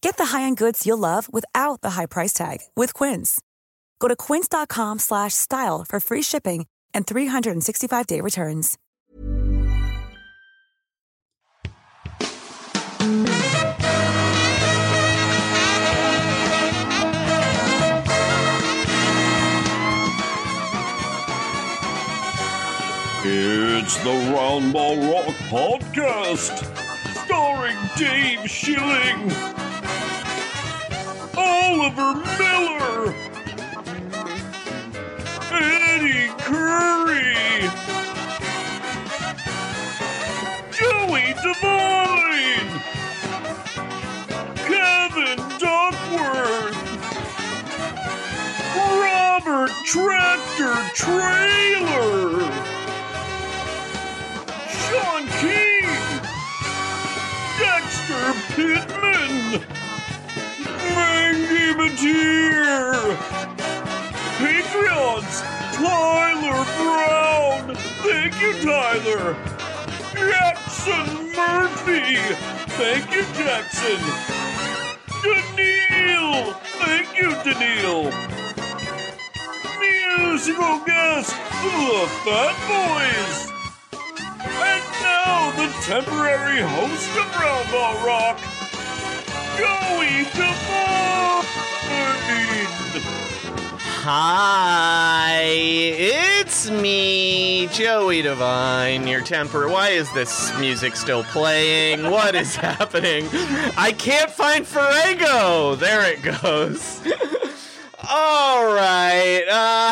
Get the high-end goods you'll love without the high price tag with Quince. Go to quince.com slash style for free shipping and 365-day returns. It's the Roundball Rock Podcast, starring Dave Schilling, Oliver Miller, Eddie Curry, Joey Devine, Kevin Duckworth, Robert Tractor Traylor. Sean Keane, Dexter Pittman, Mengke Bateer, Patreons, Tyler Brown, thank you Tyler, Jackson Murphy, thank you Jackson, Daniil, thank you Daniil, musical guest, the Fat Boys. And now the temporary host of Roundball Rock, Hi, it's me, Joey Devine, your temper. Why is this music still playing? What is happening? I can't find Farrago. There it goes. All right. Uh,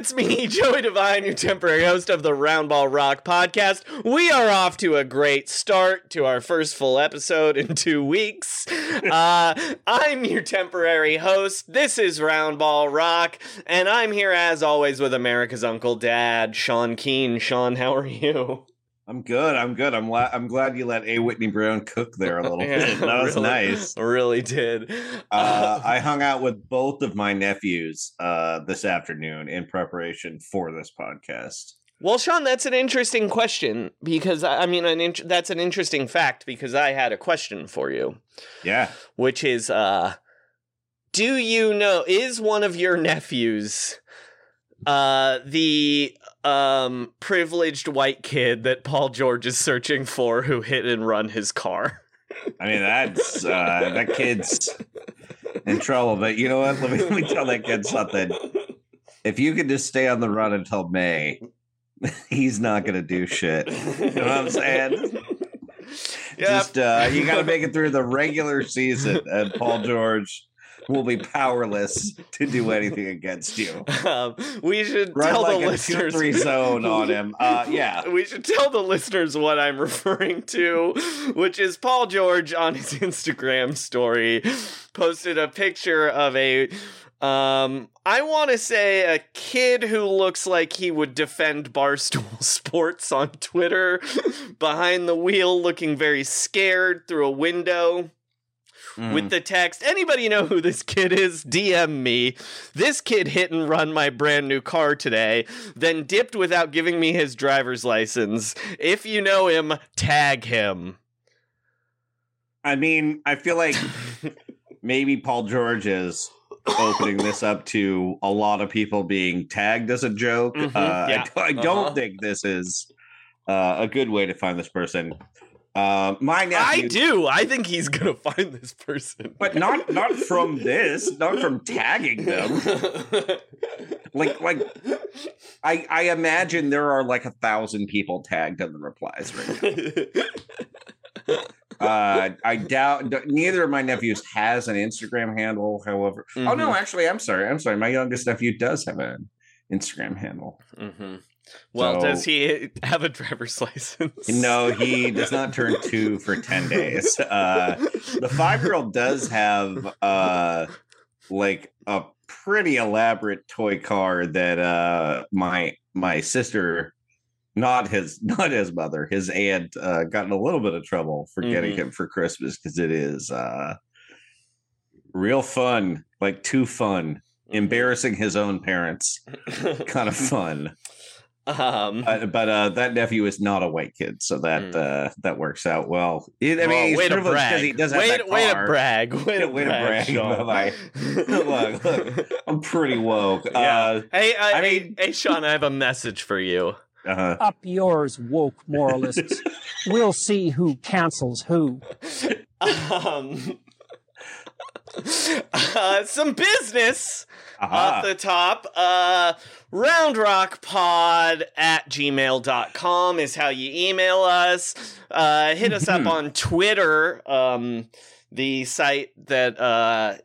it's me, Joey Devine, your temporary host of the Roundball Rock podcast. We are off to a great start to our first full episode in two weeks. Uh, I'm your temporary host. This is Roundball Rock, and I'm here as always with America's Uncle Dad, Sean Keane. Sean, how are you? I'm good. I'm good. I'm la- I'm glad you let A. Whitney Brown cook there a little bit. That was really, nice. Really did. Uh, I hung out with both of my nephews uh, this afternoon in preparation for this podcast. Well, Sean, that's an interesting question because I mean, an int- that's an interesting fact because I had a question for you, Yeah. which is, uh, do you know is one of your nephews uh the um privileged white kid that Paul George is searching for who hit and run his car? I mean, that's uh, that kid's in trouble. But you know what? Let me let me tell that kid something. If you can just stay on the run until May, he's not going to do shit. You know what I'm saying? Yeah, Just uh, you got to make it through the regular season, and Paul George will be powerless to do anything against you. um, we should Run tell like the listeners two-three zone on him. Uh, yeah, We should tell the listeners what I'm referring to, which is Paul George on his Instagram story posted a picture of a um I want to say a kid who looks like he would defend Barstool Sports on Twitter behind the wheel looking very scared through a window. Mm. with the text anybody know who this kid is dm me this kid hit and run my brand new car today then dipped without giving me his driver's license if you know him tag him I mean, I feel like maybe Paul George is opening this up to a lot of people being tagged as a joke. Mhm, uh, yeah. I, I don't Uh-huh. think this is uh, a good way to find this person. Uh, my nephew, i do i think he's gonna find this person but not not from this, not from tagging them. Like like I I imagine there are like a thousand people tagged in the replies right now. Uh, I doubt neither of my nephews has an Instagram handle. However, oh no, actually, I'm sorry, I'm sorry. My youngest nephew does have an Instagram handle. hmm Well, So- does he have a driver's license? No, he does not turn two for ten days. Uh, the five year old does have uh, like a pretty elaborate toy car that uh, my my sister. Not his, not his mother. His aunt uh, got in a little bit of trouble for getting Mhm. him for Christmas because it is uh, real fun, like too fun, embarrassing his own parents, kind of fun. Um, Uh, but uh, that nephew is not a white kid, so that Mm. uh, that works out well. It- I well, mean, he's way to brag. he does have way, that way to brag. Way to Way to brag. brag, Sean. look, look, I'm pretty woke. Yeah. hey, uh, I mean- hey, Sean, I have a message for you. Uh, uh, Up yours, woke moralists. we'll see who cancels who. Um, uh, some business off the top. Uh, roundrockpod at gmail.com is how you email us. Uh, hit us up on Twitter, um, the site that uh,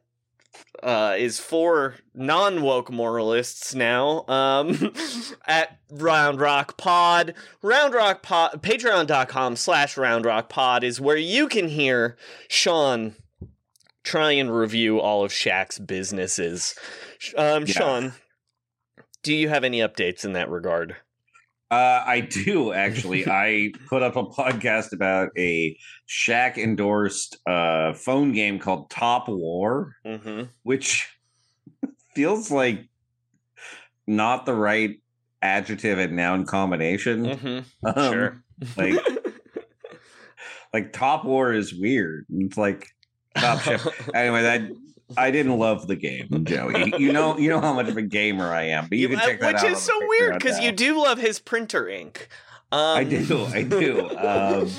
uh, is for non woke moralists now um, at Round Rock Pod. Round Rock Pod, patreon.com slash Round Rock Pod is where you can hear Sean try and review all of Shaq's businesses. Um, Yeah. Sean, do you have any updates in that regard? Uh, I do actually. I put up a podcast about a Shaq endorsed uh, phone game called Top War, Mm-hmm. which feels like not the right adjective and noun combination. Mm-hmm. Um, Sure. Like, like Top War is weird. It's like Top Chef. Anyway, that I didn't love the game, Joey. You know, you know how much of a gamer I am, but you, You- can check uh, that which out. is so weird because you do love his printer ink. Um, I do, I do. Um,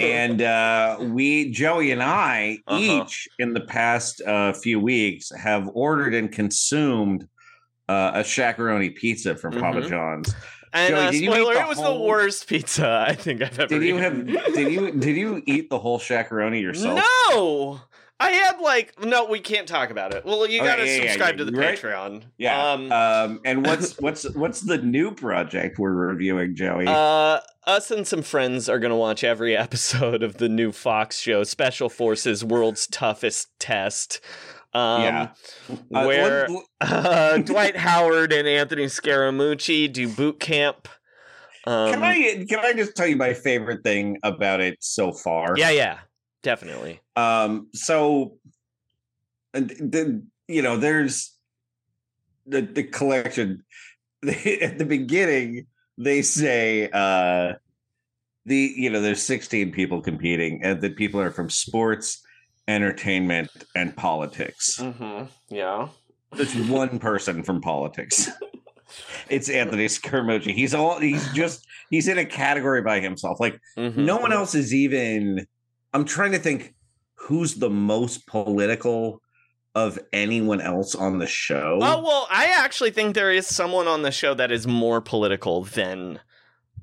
and uh, we, Joey and I, Uh-huh. each in the past uh, few weeks have ordered and consumed uh, a shakaroni pizza from Papa Mhm. John's. And Joey, uh, did you eat spoiler, it was the worst pizza I think I've ever. Did you eaten. have? Did you? Did you eat the whole shakaroni yourself? No, I had like no. We can't talk about it. Well, you Okay, gotta yeah, yeah, subscribe yeah, to the right? Patreon. Yeah. Um, Um, and what's what's what's the new project we're reviewing, Joey? Uh, us and some friends are gonna watch every episode of the new Fox show, Special Forces: World's Toughest Test. Um, Yeah. Uh, where uh, Dwight Howard and Anthony Scaramucci do boot camp. Um, can I can I just tell you my favorite thing about it so far? Yeah, yeah, definitely. Um, so and the you know, there's the the collection at the beginning they say uh the you know there's 16 people competing and the people are from sports entertainment and politics Mm-hmm. Yeah. there's one person from politics it's anthony scaramucci he's all he's just he's in a category by himself like Mhm. no one else is even i'm trying to think who's the most political of anyone else on the show Oh well, I actually think there is someone on the show that is more political than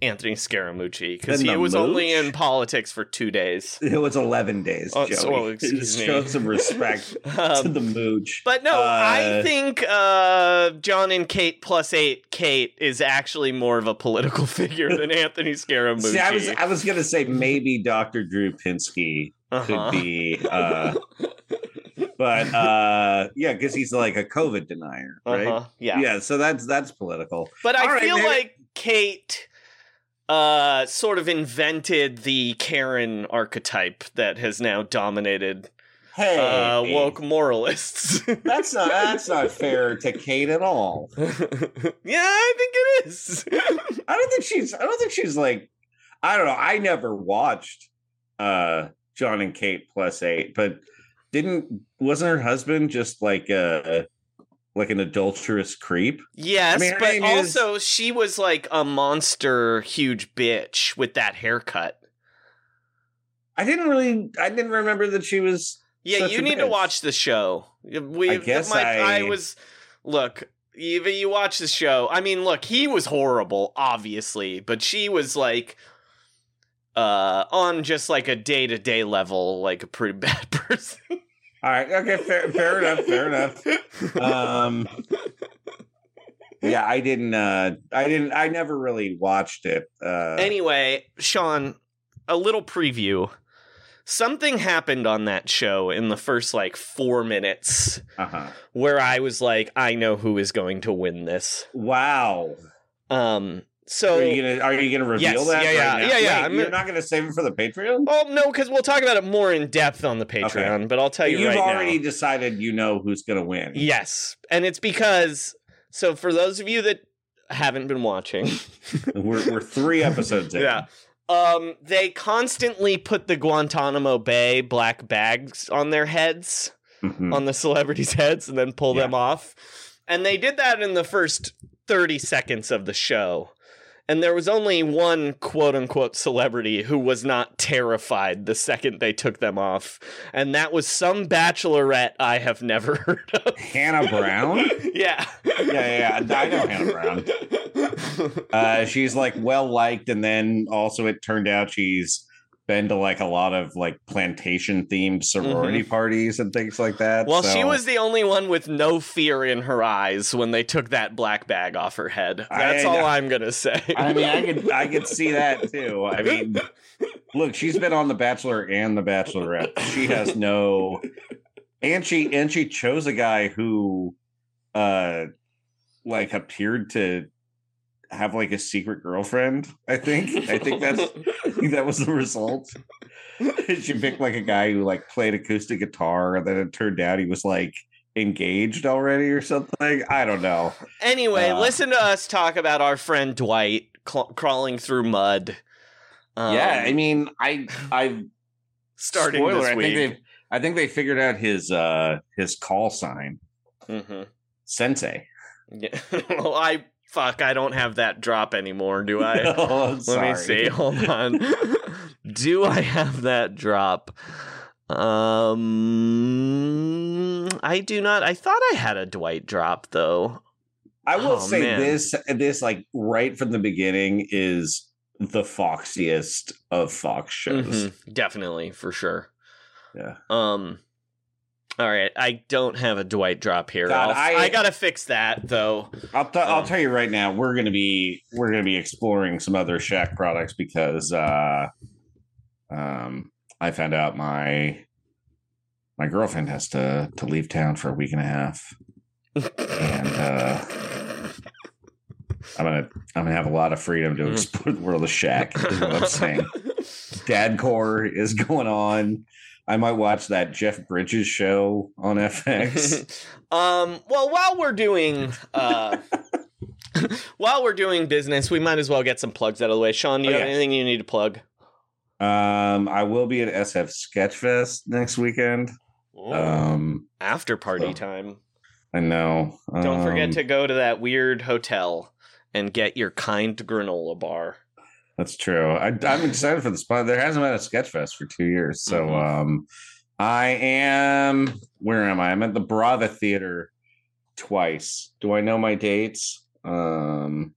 Anthony Scaramucci because he was only in politics for two days. it was 11 days Oh, Joey. so- excuse me. show some respect to Um, the mooch But no, I Uh, think uh, Jon and Kate plus eight Kate is actually more of a political figure than Anthony Scaramucci. See, I was I was gonna say maybe Dr. Drew Pinsky could Uh-huh. be uh but uh yeah, because he's like a COVID denier, right? Uh-huh, yeah. Yeah, so that's that's political. But I right, feel maybe- like Kate uh sort of invented the Karen archetype that has now dominated Hey, uh, woke moralists. that's not that's not fair to Kate at all. yeah, I think it is. I don't think she's. I don't think she's like. I don't know. I never watched uh Jon and Kate plus eight, but didn't wasn't her husband just like uh like an adulterous creep? Yes, I mean, but is- also she was like a monster, huge bitch with that haircut. I didn't really. I didn't remember that she was. Yeah, you need to watch the show. We, I guess my, I- was. Look, even you watch the show. I mean, look, he was horrible, obviously, but she was like, uh, on just like a day to day level, like a pretty bad person. All right. Okay. Fair. Fair enough. Fair enough. Um. Yeah, I didn't. uh I didn't. I never really watched it. Uh, anyway, Sean, a little preview. Something happened on that show in the first like four minutes uh-huh. where I was like, I know who is going to win this. Wow. Um, so are you gonna Are you gonna reveal Yes, that? yeah, right yeah, now? yeah, yeah, Wait, I'm you're not gonna save it for the Patreon. Oh no, because we'll talk about it more in depth on the Patreon. But I'll tell you You've right already now. decided you know who's gonna win. Yes, and it's because so for those of you that haven't been watching, We're we're three episodes in. yeah, um, they constantly put the Guantanamo Bay black bags on their heads, Mhm. on the celebrities' heads, and then pull Yeah. them off. And they did that in the first thirty seconds of the show. And there was only one quote unquote celebrity who was not terrified the second they took them off. And that was some bachelorette I have never heard of. Hannah Brown. yeah. yeah, yeah, yeah. I know Hannah Brown. Uh, she's like well liked, and then also it turned out she's been to like a lot of like plantation themed sorority parties and things like that. Well, she was the only one with no fear in her eyes when they took that black bag off her head. That's I- all I'm gonna say. I mean, I could I could see that too. I mean, look, she's been on The Bachelor and The Bachelorette. She has no, and she and she chose a guy who, uh, like appeared to have like a secret girlfriend. I think. I think that's I think that was the result. she picked like a guy who like played acoustic guitar, and then it turned out he was like engaged already or something. I don't know. Anyway, Uh, listen to us talk about our friend Dwight cl- crawling through mud. Um, yeah, I mean, I I starting spoiler, I think they I think they figured out his uh his call sign, Mhm. Sensei. Yeah. well, I fuck. I don't have that drop anymore. Do I? I'm Let me see. Hold on. Do I have that drop? Um, I do not. I thought I had a Dwight drop though. I will Oh, say man. this this like right from the beginning is the foxiest of Fox shows. Mhm. Definitely for sure. Yeah. Um. All right, I don't have a Dwight drop here. God, I, I- gotta fix that though. I'll t- I'll Um, tell you right now, we're gonna be we're gonna be exploring some other Shaq products because uh um I found out my my girlfriend has to to leave town for a week and a half. And uh I'm gonna I'm gonna have a lot of freedom to Mhm. explore the world of Shaq, is what I'm saying. Dadcore is going on. I might watch that Jeff Bridges show on FX. um. Well, while we're doing uh, while we're doing business, we might as well get some plugs out of the way. Sean, do you Oh, have yeah. anything you need to plug? um, I will be at SF Sketchfest next weekend. Um, After party so- time. I know. Don't forget Um, to go to that weird hotel and get your kind granola bar. That's true. I, I'm excited for the spot. There hasn't been a Sketchfest for two years, so Mhm. um, I am. Where am I? I'm at the Brava Theater twice. Do I know my dates? Um,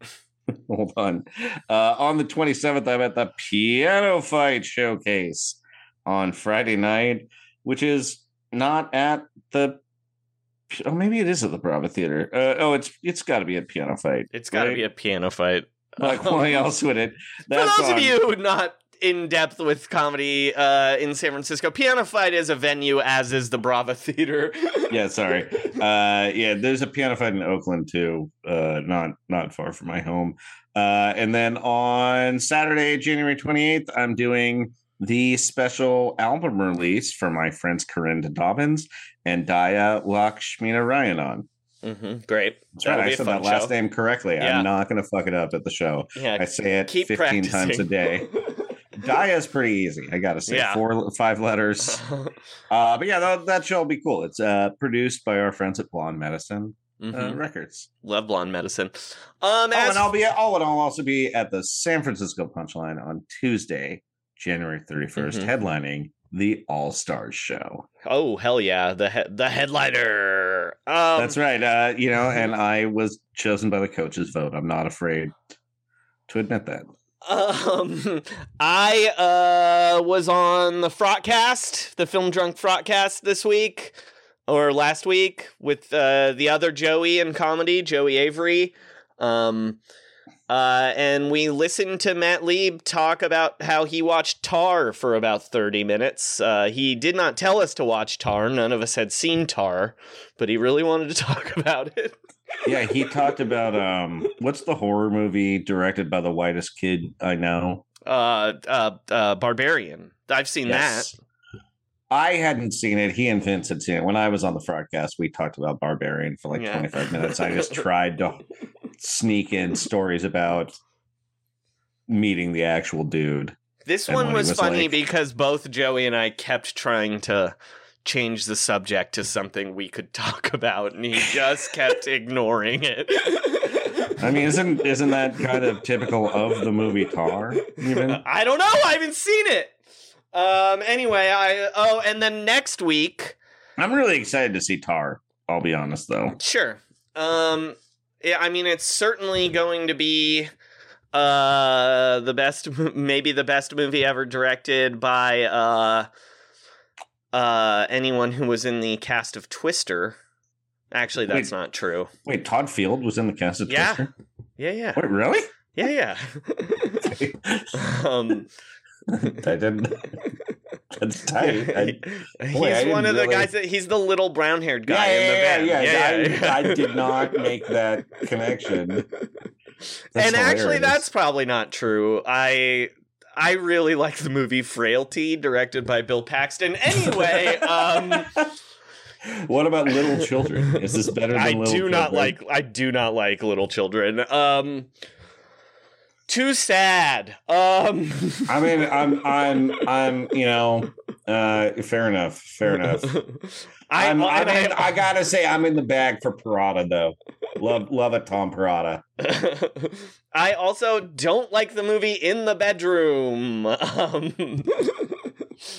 hold on. Uh, on the 27th, I'm at the Piano Fight Showcase on Friday night, which is not at the. Oh, maybe it is at the Brava Theater. Uh, oh, it's it's got to be a Piano Fight. It's got to right? be a piano fight. Like why else would it? For That's those of on- you not in depth with comedy uh, in San Francisco, Piano Fight is a venue, as is the Brava Theater. yeah, sorry. Uh, yeah, there's a piano fight in Oakland too, uh, not not far from my home. Uh, and then on Saturday, January 28th, I'm doing the special album release for my friends Karinda Dobbins and Daya Lakshmina Rayanan. Hmm Great. Right. I said that last show. name correctly. Yeah. I'm not going to fuck it up at the show. Yeah. I say it keep 15 times a day. Dhaya is pretty easy. I got to say, Yeah. four, five letters. Uh, but yeah, that, that show will be cool. It's uh, produced by our friends at Blonde Medicine uh, Mhm. Records. Love blonde medicine. Um, Oh, and I'll be At, oh, and I'll also be at the San Francisco Punchline on Tuesday, January 31st, Mhm. headlining the All Stars show. oh hell yeah, the he- the headliner. Um, That's right. Uh, you know, and I was chosen by the coaches' vote. I'm not afraid to admit that. Um, I uh was on the Frotcast, the Film Drunk Frotcast this week or last week with uh the other Joey in comedy, Joey Avery. Um uh and we listened to Matt Lieb talk about how he watched Tar for about 30 minutes. Uh he did not tell us to watch Tar. None of us had seen Tar, but he really wanted to talk about it. Yeah, he talked about um, what's the horror movie directed by the whitest kid I know? Uh uh uh Barbarian. I've seen Yes. I hadn't seen it. He and Vince had seen it. When I was on the broadcast, we talked about Barbarian for like Yeah. 25 minutes. I just tried to sneak in stories about meeting the actual dude. This And one was, was funny like- because both Joey and I kept trying to change the subject to something we could talk about, and he just kept ignoring it. I mean, isn't isn't that kind of typical of the movie Tar? Even I don't know. I haven't seen it. Um. Anyway, I oh, and then next week, I'm really excited to see Tar. I'll be honest, though. sure. Um. Yeah, I mean, it's certainly going to be uh the best maybe the best movie ever directed by uh uh anyone who was in the cast of Twister. Actually, that's Wait. not true. Wait, Todd Field was in the cast of Yeah. Twister. Yeah, yeah. Wait, really? Yeah, yeah. um I didn't. That's tight. I, he's Boy, one of the really- guys that he's the little brown-haired guy yeah, in the yeah, band. yeah, yeah, yeah, I, I did not make that connection. That's and actually that's probably not true. I I really like the movie Frailty directed by Bill Paxton. Anyway, um What about Little Children? Is this better than I Little do not like I do not like little children. Um too sad. Um I mean, I'm, I'm, I'm, you know, uh, fair enough, fair enough. I, I'm, I'm in, I gotta say, I'm in the bag for Perrotta though. Love, love it, Tom Perrotta. I also don't like the movie In the Bedroom. Um,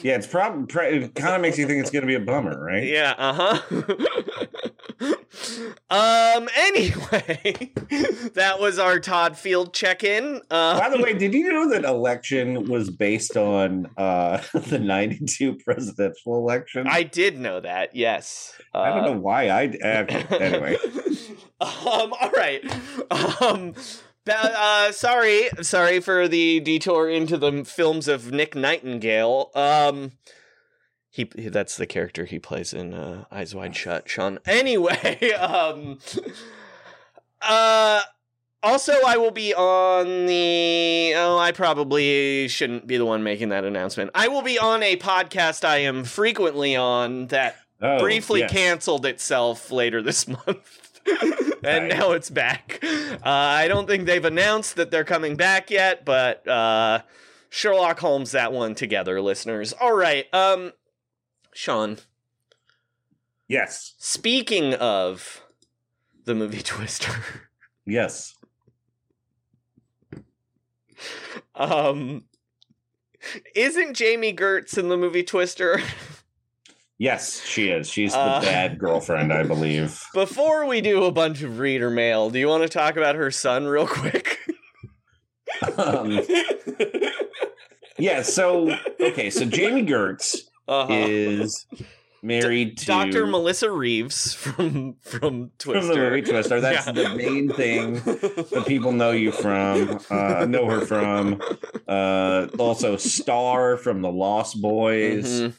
Yeah, it's probably it kind of makes you think it's gonna be a bummer, right? yeah, uh huh. um. Anyway, that was our Todd Field check-in. Uh, By the way, did you know that election was based on uh, the '92 presidential election? I did know that. Yes. I don't Uh, know why I. Uh, anyway, um. All right. Um. Uh, sorry, sorry for the detour into the films of Nick Nightingale. Um, he that's the character he plays in uh, Eyes Wide Shut. Sean. Anyway, um, uh. Also, I will be on the. Oh, I probably shouldn't be the one making that announcement. I will be on a podcast I am frequently on that oh, briefly yes. canceled itself later this month. and now it's back. Uh, I don't think they've announced that they're coming back yet, but uh, Sherlock Holmes that one together, listeners. All right. Um, Sean, Yes, speaking of the movie Twister, yes. um, isn't Jami Gertz in the movie Twister? Yes, she is. She's the Uh, bad girlfriend, I believe. Before we do a bunch of reader mail, do you want to talk about her son real quick? Um, yeah, so okay, so Jami Gertz Uh-huh. is married to Dr. Melissa Reeves from from from Twister. the movie Twister. That's Yeah. the main thing that people know you from, uh, know her from. Uh, also, Star from the Lost Boys. Mhm.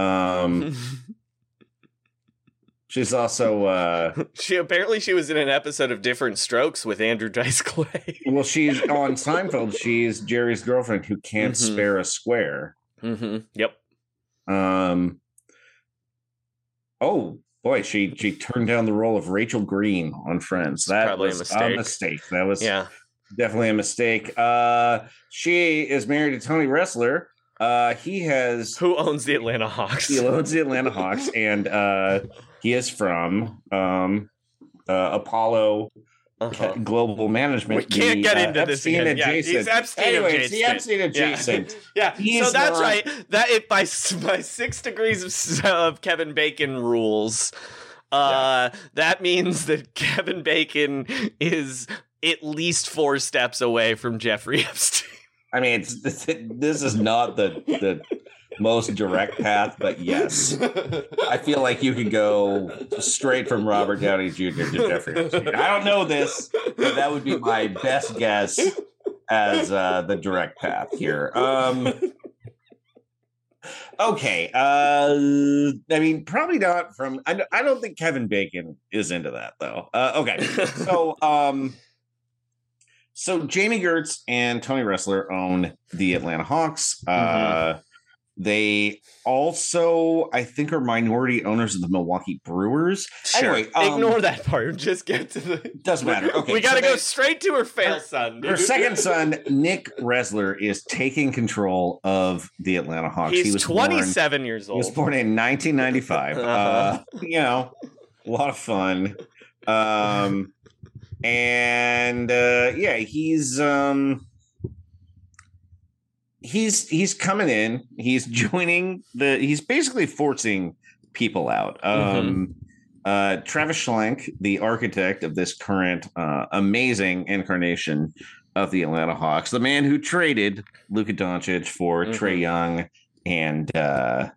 Um, she's also uh, She apparently she was in an episode of Diff'rent Strokes with Andrew Dice Clay. well, she's on Seinfeld. She's Jerry's girlfriend who can't Mhm. spare a square. Mm-hmm. Yep. Um. Oh boy, she she turned down the role of Rachel Green on Friends. That probably a was mistake. mistake. That was Yeah. definitely a mistake. Uh, she is married to Tony Ressler. Uh, he has Who owns the Atlanta Hawks? he owns the Atlanta Hawks, and uh, he is from um, uh, Apollo Uh-huh. Global Management. We can't the, get uh, into this Epstein again. Yeah, he's Epstein Anyways, adjacent. the Epstein Yeah. adjacent. Yeah, He's so that's not- right. That it by by six degrees of, of Kevin Bacon rules. Uh, that means that Kevin Bacon is at least four steps away from Jeffrey Epstein. I mean, it's, this is not the the most direct path, but yes, I feel like you could go straight from Robert Downey Jr. to Jeffrey Epstein. I don't know this, but that would be my best guess as uh, the direct path here. Um, okay, uh, I mean, probably not from. I, I don't think Kevin Bacon is into that though. Uh, okay, so um. So Jami Gertz and Tony Ressler own the Atlanta Hawks. Uh, they also, I think, are minority owners of the Milwaukee Brewers. Sure. Anyway, um, Ignore that part. Just get to the. Doesn't matter. Okay, we got to so go they- straight to her fail her- son. Her second son, Nick Ressler, is taking control of the Atlanta Hawks. He's he was born- 27 years He old. was born in 1995. uh Uh-huh. you know, a lot of fun. Um, and uh, yeah, he's um, he's he's coming in. He's joining the. He's basically forcing people out. Um, uh, Travis Schlenk, the architect of this current uh, amazing incarnation of the Atlanta Hawks, the man who traded Luka Doncic for Mhm. Trae Young and uh,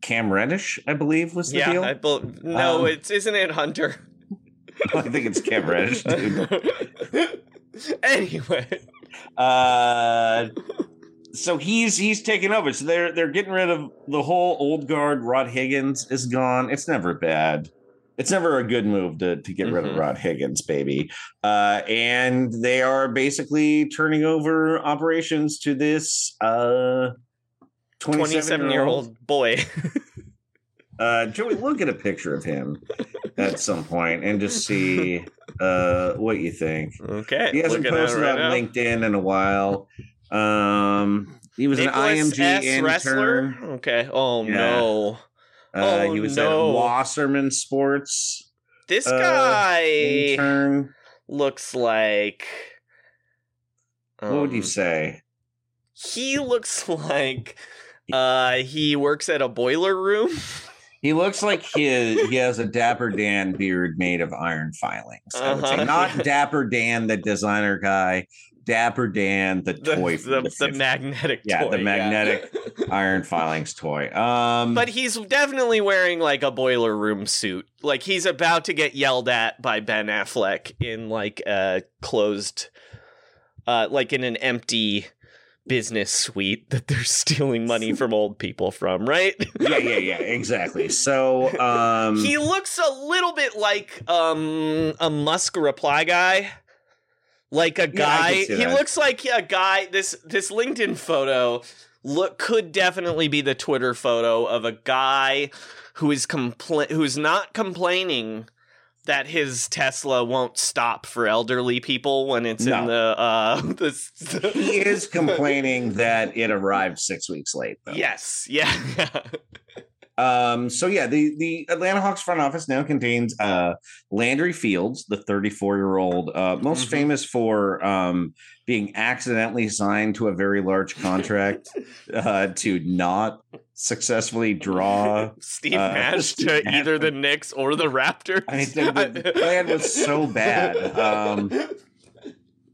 Cam Reddish, I believe, was the yeah, deal. I bel no, Um, it's isn't it Hunter? I think it's Cam Reddish, anyway, Uh, so he's he's taking over. So they're they're getting rid of the whole old guard. Rod Higgins is gone. It's never bad. It's never a good move to to get rid of Mhm. Rod Higgins, baby. Uh, and they are basically turning over operations to this uh 27 year old boy. Uh, Joey, look at a picture of him at some point and just see uh what you think. okay, He hasn't posted right on now. LinkedIn in a while. Um, he was Nicholas an IMG S. intern. wrestler. Okay. Oh Yeah. no, Uh, Oh, he was no. at Wasserman Sports this Uh, guy intern. looks like. What would you um, say? He looks like uh he works at a boiler room. He looks like he he has a Dapper Dan beard made of iron filings. Uh-huh. not Dapper Dan, the designer guy. Dapper Dan, the The, toy, the, the, the magnetic Yeah, toy. the magnetic iron filings toy. Um, But he's definitely wearing like a boiler room suit. Like he's about to get yelled at by Ben Affleck in like a closed uh like in an empty business suite that they're stealing money from old people from, right? yeah, yeah, yeah, exactly. So, um, he looks a little bit like um a Musk reply guy. Like a guy. see he looks like a guy this this LinkedIn photo look could definitely be the Twitter photo of a guy who is compla- who's not complaining that his Tesla won't stop for elderly people when it's in the uh this he is complaining that it arrived six weeks late. Though. Yes. Yeah. Um. So yeah, the the Atlanta Hawks front office now contains uh Landry Fields, the 34 year old, uh, most Mhm. famous for um being accidentally signed to a very large contract uh to not successfully draw. Steve Uh, Nash to Nash. either the Knicks or the Raptors. I mean, the, the plan was so bad. Um,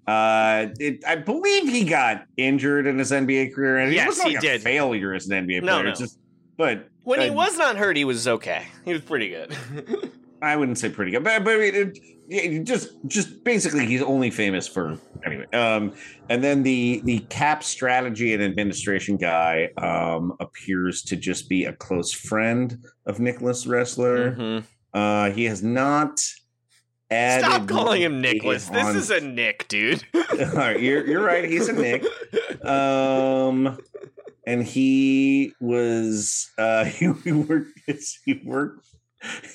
uh, it, I believe he got injured in his NBA career, and Yes, it was not he like did. a failure as an NBA player. no. It's just, but when he uh, was not hurt, he was okay. He was pretty good. I wouldn't say pretty good, but, but I mean, it, yeah, just just basically he's only famous for anyway. Um, and then the the cap strategy and administration guy um, appears to just be a close friend of Nicholas Ressler. Mhm. Uh, he has not. Added Stop calling him Nicholas. This is a Nick, dude. All right, you're you're right. He's a Nick. Um, and he was uh, he, worked he worked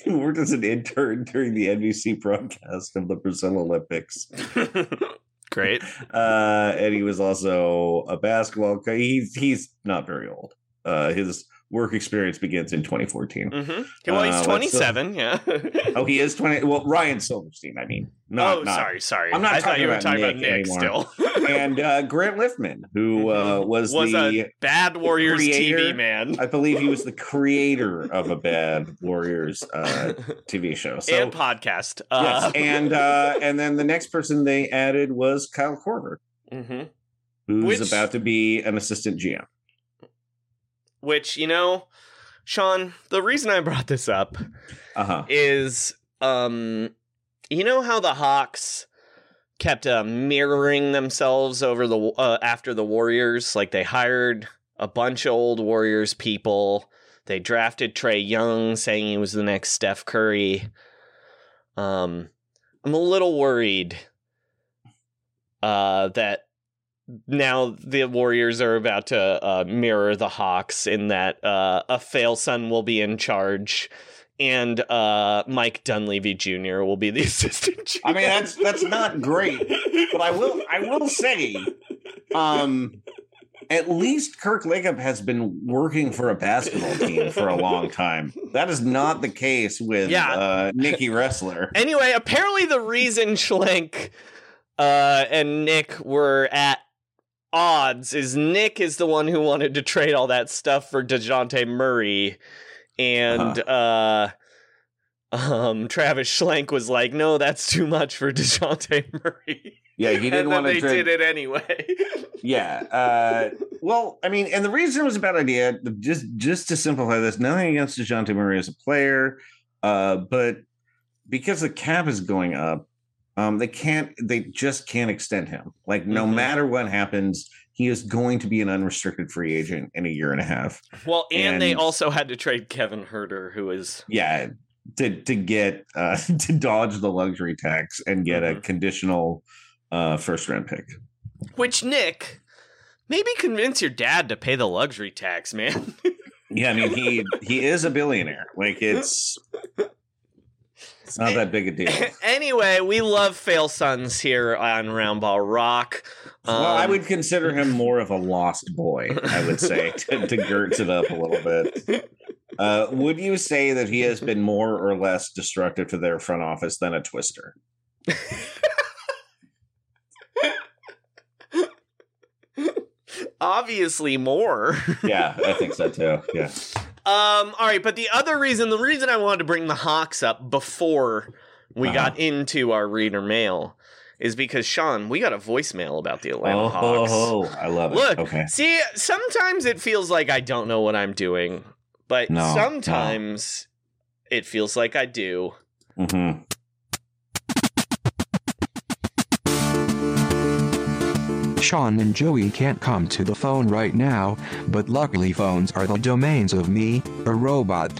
he worked as an intern during the NBC broadcast of the Brazil Olympics. Great. Uh, and he was also a basketball. He's he's not very old. Uh, his work experience begins in 2014. Mm-hmm. Well, he's uh, 27. yeah. Oh, he is 20. Well, Ryan Silverstein. I mean, not, oh, not- sorry, sorry. I'm not I thought talking you were about talking about Nick Nick anymore. still. and uh, Grant Liffmann, who uh, was, was the Bad Warriors creator- TV man. I believe he was the creator of a Bad Warriors uh, TV show. So and podcast. yes, Uh, and uh, and then the next person they added was Kyle Korver, mhm. who's Which- about to be an assistant GM. Which, you know, Sean, the reason I brought this up Uh huh. is um you know how the Hawks kept uh, mirroring themselves over the uh, after the Warriors like they hired a bunch of old Warriors people. They drafted Trae Young saying he was the next Steph Curry. Um I'm a little worried uh that now the Warriors are about to uh, mirror the Hawks in that uh, a fail son will be in charge and uh, Mike Dunleavy Jr. will be the assistant. GM. I mean, that's that's not great, but I will I will say, um, at least Kirk Lacob has been working for a basketball team for a long time. That is not the case with Yeah. uh, Nikki Ressler. Anyway, apparently the reason Schlenk uh, and Nick were at odds is Nick is the one who wanted to trade all that stuff for DeJounte Murray. And uh um Travis Schlenk was like, no, that's too much for DeJounte Murray. Yeah, he didn't want to they trade. did it anyway. Yeah. Uh, well, I mean, and the reason it was a bad idea, just just to simplify this, nothing against DeJounte Murray as a player, uh, but because the cap is going up, um, they can't, they just can't extend him. Like, no Mhm. matter what happens, he is going to be an unrestricted free agent in a year and a half. well, and, they also had to trade Kevin Huerter, who is Yeah. To, to get uh, to dodge the luxury tax and get a Mhm. conditional uh, first round pick. which Nick maybe convince your dad to pay the luxury tax, man. Yeah, I mean he he is a billionaire. Like it's it's not that big a deal. anyway, we love fail sons here on Roundball Rock. well, I Um, would consider him more of a lost boy. I would say to, to Gertz it up a little bit. Uh, would you say that he has been more or less destructive to their front office than a twister? obviously more. Yeah, I think so too. Yeah. Um, all right, but the other reason, the reason I wanted to bring the Hawks up before we Uh-huh. got into our reader mail is because Sean, we got a voicemail about the Atlanta Oh, Hawks. oh, I love it. Look, okay. see, sometimes it feels like I don't know what I'm doing, but No, no. sometimes it feels like I do. hmm Sean and Joey can't come to the phone right now, but luckily phones are the domains of me, a robot.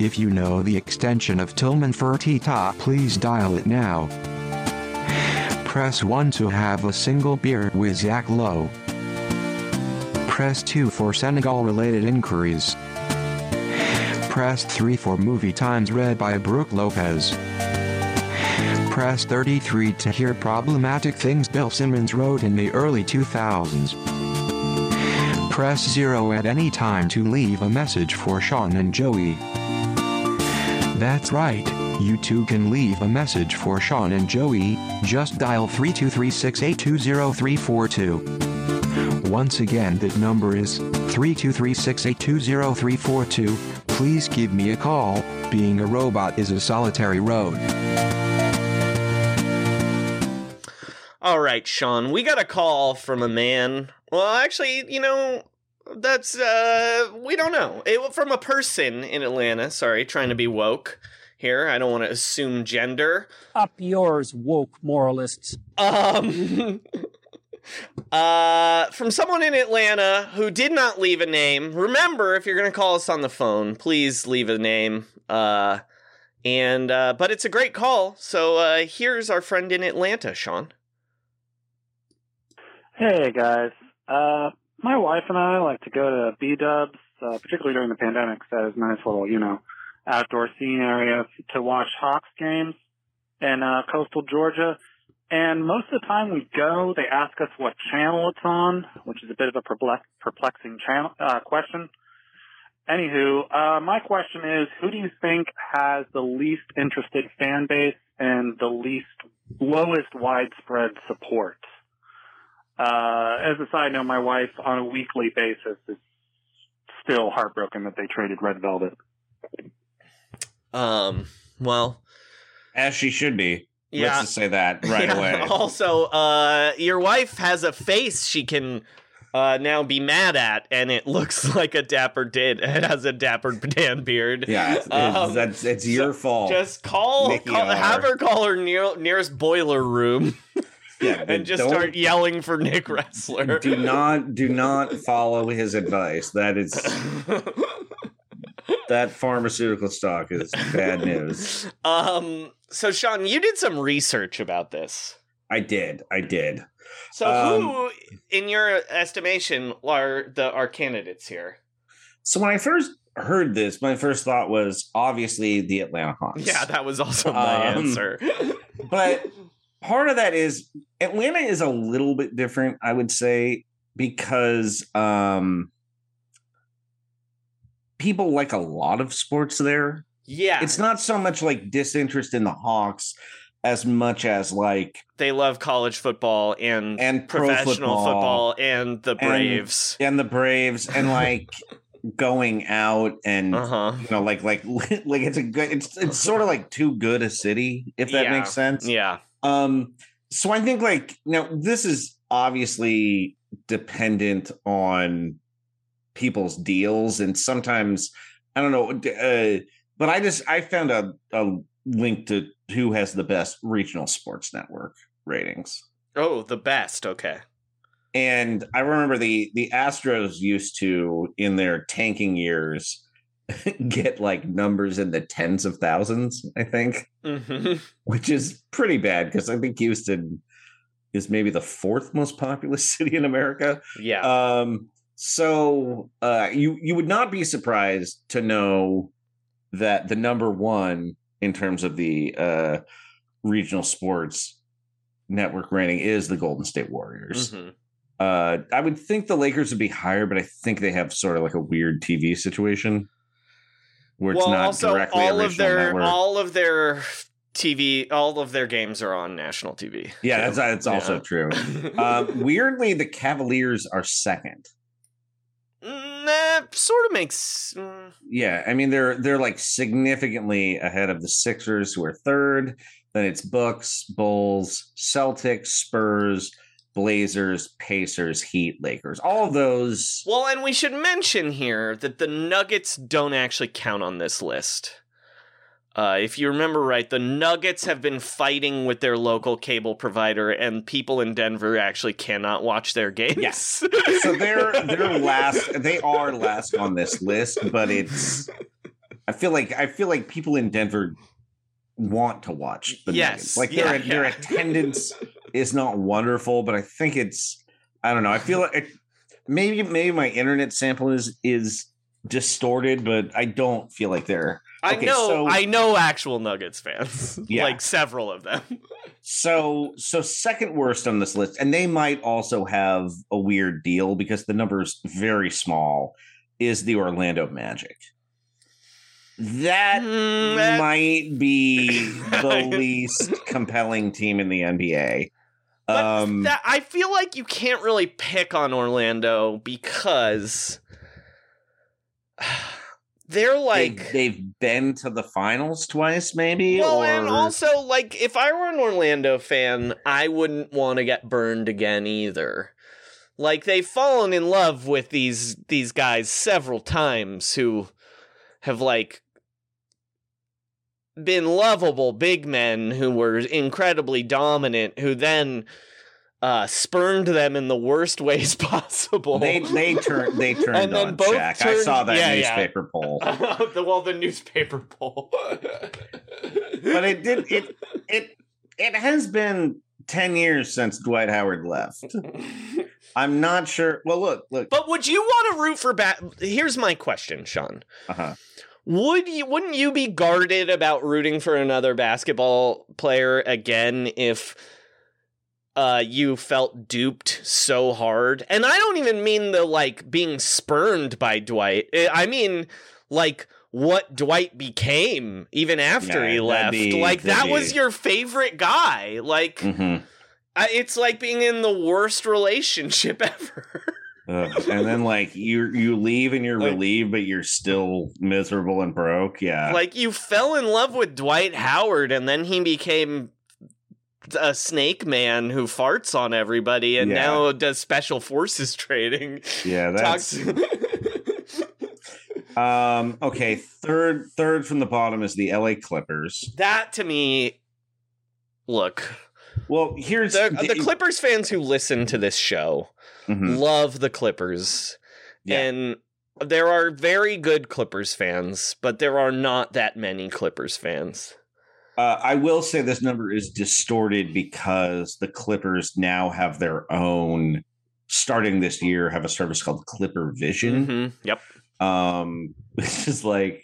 If you know the extension of Tillman Fertitta, please dial it now. Press 1 to have a single beer with Zach Lowe. Press 2 for Senegal related inquiries. Press 3 for movie times read by Brooke Lopez. Press 33 to hear problematic things Bill Simmons wrote in the early 2000s. Press 0 at any time to leave a message for Sean and Joey. That's right, you too can leave a message for Sean and Joey, just dial 323-682-0342. Once again that number is 323-682-0342. Please give me a call, being a robot is a solitary road. All right, Sean, we got a call from a man. Well, actually, you know, that's uh we don't know. It from a person in Atlanta. Sorry, trying to be woke here. I don't want to assume gender. Up yours, woke moralists. Um Uh from someone in Atlanta who did not leave a name. Remember, if you're going to call us on the phone, please leave a name. Uh and uh but it's a great call. So uh here's our friend in Atlanta, Sean. Hey guys. Uh, my wife and I like to go to B Dubs, uh, particularly during the pandemic. 'cause That is a nice little, you know, outdoor scene area to watch Hawks games in uh, coastal Georgia. And most of the time we go, they ask us what channel it's on, which is a bit of a perplex- perplexing channel, uh, question. Anywho, uh, my question is, who do you think has the least interested fan base and the least lowest widespread support? Uh, as a side note, my wife on a weekly basis is still heartbroken that they traded Red Velvet. Um. Well, As she should be. Yeah. Let's just say that right yeah. away. Also, uh, your wife has a face she can uh, now be mad at, and it looks like a dapper did. It has a dapper Dan beard. Yeah, it's, Um, that's it's your fault. Just call, call have her call her near, nearest boiler room yeah, and just start yelling for Nick Ressler. Do not do not follow his advice. That is that pharmaceutical stock is bad news. um. So, Sean, you did some research about this. I did. I did. So, Um, who, in your estimation, are the are candidates here? So when I first heard this, my first thought was obviously the Atlanta Hawks. Yeah, that was also my Um, answer. but part of that is Atlanta is a little bit different, I would say, because um people like a lot of sports there. yeah, It's not so much like disinterest in the Hawks as much as like they love college football and and pro professional football, football and the Braves. and the Braves and like going out and Uh huh. you know like like like it's a good it's it's sort of like too good a city if that Yeah. makes sense. Yeah. Um, so I think like now this is obviously dependent on people's deals, and sometimes I don't know, uh, but I just I found a, a link to who has the best regional sports network ratings. Oh, the best. Okay. And I remember the the Astros used to in their tanking years get like numbers in the tens of thousands, I think hmm which is pretty bad because I think Houston is maybe the fourth most populous city in America. Yeah. Um, so uh, you you would not be surprised to know that the number one in terms of the uh, regional sports network rating is the Golden State Warriors. Mhm. Uh, I would think the Lakers would be higher, but I think they have sort of like a weird TV situation where it's well, not also directly all of their network. all of their TV, all of their games are on national TV. Yeah, that's that's also true. Um, weirdly, the Cavaliers are second. Mm, that sort of makes. mm, Yeah, I mean they're they're like significantly ahead of the Sixers, who are third. Then it's Bucks, Bulls, Celtics, Spurs, Blazers, Pacers, Heat, Lakers. All those. Well, and we should mention here that the Nuggets don't actually count on this list. Uh, if you remember right, the Nuggets have been fighting with their local cable provider, and people in Denver actually cannot watch their games. Yes. So they're they're last. They are last on this list, but it's. I feel like I feel like people in Denver want to watch the Yes, Nuggets. Like yeah, their their attendance is not wonderful, but I think it's. I don't know. I feel like it, maybe maybe my internet sample is is distorted, but I don't feel like they're. I Okay, know, so- I know actual Nuggets fans, Yeah. like several of them. So so second worst on this list, and they might also have a weird deal because the number is very small. Is the Orlando Magic? That Mm, might be the least compelling team in the NBA. But Um, that, I feel like you can't really pick on Orlando because they're like they've, they've been to the finals twice, maybe. Well, or and also, like, if I were an Orlando fan, I wouldn't want to get burned again either. Like, they've fallen in love with these these guys several times who have like been lovable big men who were incredibly dominant, who then uh, spurned them in the worst ways possible. they they turned they turned And then on both Shaq. I saw that yeah, yeah. newspaper poll. the, well, the newspaper poll. but it did it it it has been 10 years since Dwight Howard left. I'm not sure. Well, look, look. But would you want to root for bat? Here's my question, Sean. Uh-huh. Would you? Wouldn't you be guarded about rooting for another basketball player again if uh, you felt duped so hard? And I don't even mean the like being spurned by Dwight. I- I mean like what Dwight became even after Yeah, he left. be- like that was your favorite guy. Like Mhm. I, it's like being in the worst relationship ever. Ugh. and then like you you leave and you're Like- relieved, but you're still miserable and broke. Yeah. like you fell in love with Dwight Howard and then he became a snake man who farts on everybody and Yeah. now does special forces trading. yeah, that's um okay. Third third from the bottom is the LA Clippers. that to me look Well, here's the, the Clippers fans who listen to this show Mhm. love the Clippers Yeah. and there are very good Clippers fans but there are not that many Clippers fans. Uh, I will say this number is distorted because the Clippers now have their own. Starting this year, have a service called Clipper Vision, Mhm. Yep. um, which is like,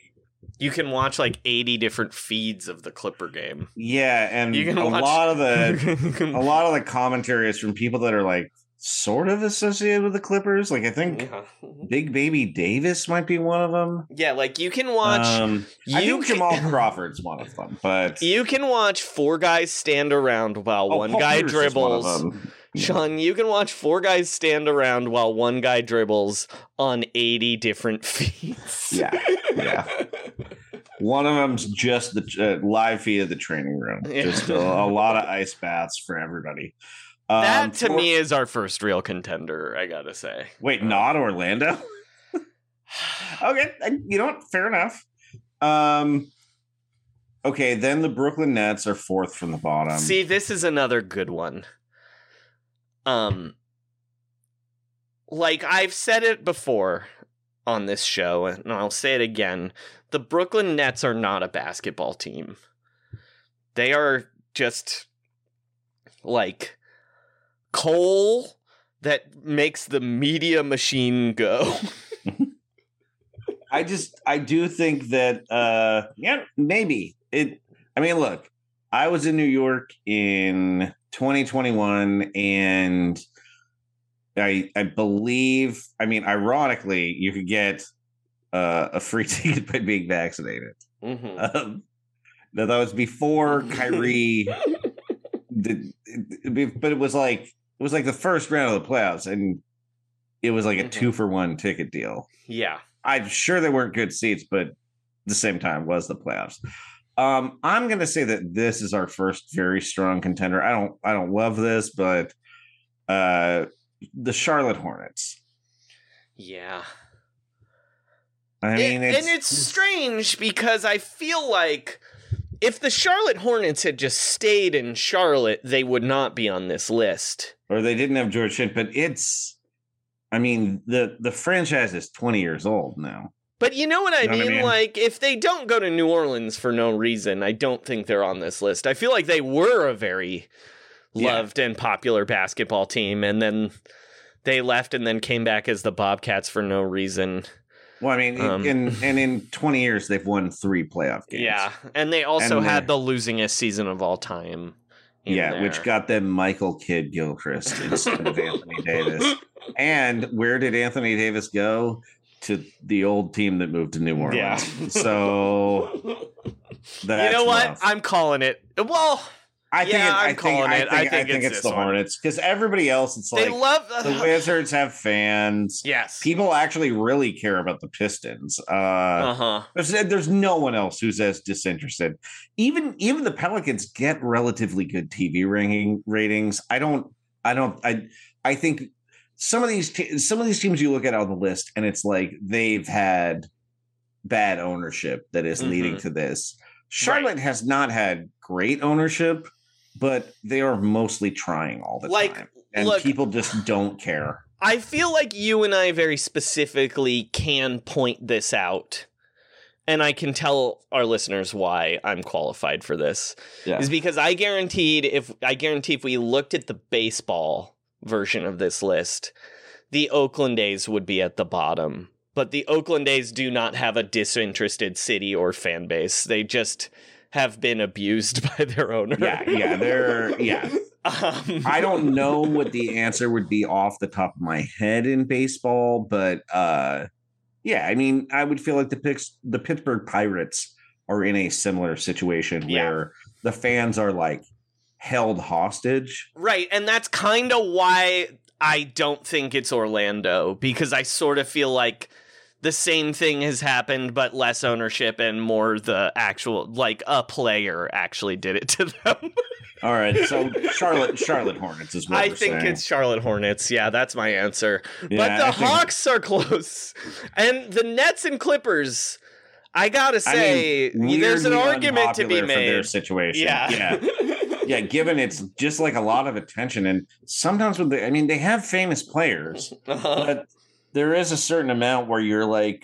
You can watch like 80 different feeds of the Clipper game. yeah, and a watch- lot of the a lot of the commentary is from people that are like sort of associated with the Clippers. Like I think Yeah. Big Baby Davis might be one of them. Yeah, like you can watch Um, I you think can- Jamal Crawford's one of them, but you can watch four guys stand around while Oh, one Paul guy Pierce one dribbles. them. Sean, you can watch four guys stand around while one guy dribbles on 80 different feeds. Yeah, yeah. One of them's just the uh, live feed of the training room. Yeah. Just a, a lot of ice baths for everybody. Um, that to me is our first real contender, I gotta say. Wait, not Orlando? okay, you know what? Fair enough. Um, okay, then the Brooklyn Nets are fourth from the bottom. See, this is another good one. Um like I've said it before on this show and I'll say it again. The Brooklyn Nets are not a basketball team. They are just like coal that makes the media machine go. I just I do think that uh yeah, maybe. It I mean, look, I was in New York in 2021 and I I believe I mean ironically you could get uh, a free ticket by being vaccinated. Mhm. Um, that was before Kyrie did, but it was like it was like the first round of the playoffs and it was like a Mhm. two for one ticket deal. Yeah. I'm sure they weren't good seats, but at the same time was the playoffs. Um, I'm gonna say that this is our first very strong contender. I don't I don't love this, but uh the Charlotte Hornets. Yeah. I It- mean it's, and it's strange because I feel like if the Charlotte Hornets had just stayed in Charlotte, they would not be on this list. Or they didn't have George Shinn, but it's I mean the the franchise is 20 years old now. But you know what I You know mean? what I mean? Like, if they don't go to New Orleans for no reason, I don't think they're on this list. I feel like they were a very Yeah. loved and popular basketball team, and then they left and then came back as the Bobcats for no reason. Well, I mean, Um, in and in 20 years they've won three playoff games. Yeah. And they also And had the losingest season of all time. Yeah, which got them Michael Kidd Gilchrist instead of Anthony Davis. And where did Anthony Davis go? To the old team that moved to New Orleans. Yeah. So that's you know what? rough. I'm calling it. Well, I think it, I'm I think, calling I think, I I think think, it's it's, the one. Hornets because everybody else, it's they like love the Wizards have fans. Yes. People actually really care about the Pistons. Uh, Uh huh. There's there's no one else who's as disinterested. Even even the Pelicans get relatively good TV ranking ratings. I don't I don't I I think some of these te- some of these teams you look at on the list and it's like they've had bad ownership that is leading Mhm. to this. Charlotte has not had great ownership, but they are mostly trying all the Like, time. And look- people just don't care. I feel like you and I very specifically can point this out and I can tell our listeners why I'm qualified for this Yeah. is because I guaranteed if I guarantee if we looked at the baseball version of this list, the Oakland A's would be at the bottom. But the Oakland A's do not have a disinterested city or fan base. They just have been abused by their owner. Yeah, yeah, they're yeah. Um, I don't know what the answer would be off the top of my head in baseball, but uh yeah, I mean, I would feel like the Pix- the Pittsburgh Pirates are in a similar situation Yeah. where the fans are like held hostage. Right, and that's kind of why I don't think it's Orlando because I sort of feel like the same thing has happened but less ownership and more the actual like a player actually did it to them. All right, so Charlotte Charlotte Hornets is what I think saying. it's Charlotte Hornets. Yeah, that's my answer. Yeah, but the I think- Hawks are close. And the Nets and Clippers I got to I say mean, there's an argument to be for their made. situation. Yeah. yeah. yeah, given it's just like a lot of attention, and sometimes with the, I mean, they have famous players, Uh-huh. but there is a certain amount where you're like,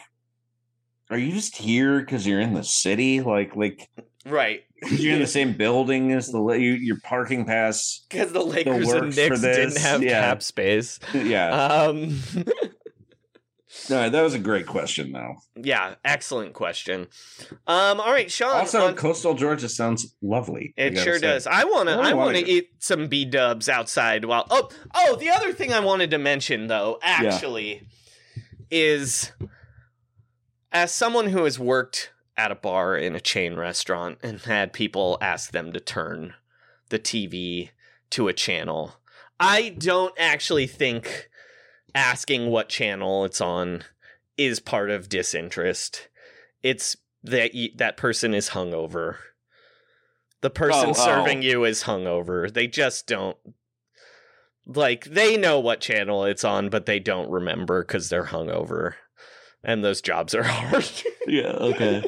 are you just here because you're in the city? Like, like right. you're in the same building as the you, you're parking past. Because the Lakers and Knicks didn't have yeah. cap space. Yeah, Um, no, that was a great question, though. yeah, excellent question. Um, all right, Sean. Also, on- coastal Georgia sounds lovely. It sure say. does. I want to. really I wanna to eat some B dubs outside. While oh oh, the other thing I wanted to mention though, actually, is as someone who has worked at a bar in a chain restaurant and had people ask them to turn the TV to a channel, I don't actually think asking what channel it's on is part of disinterest. It's that y- that person is hungover. The person Oh, oh. serving you is hungover. They just don't like they know what channel it's on, but they don't remember because they're hungover. And those jobs are hard. Yeah. Okay.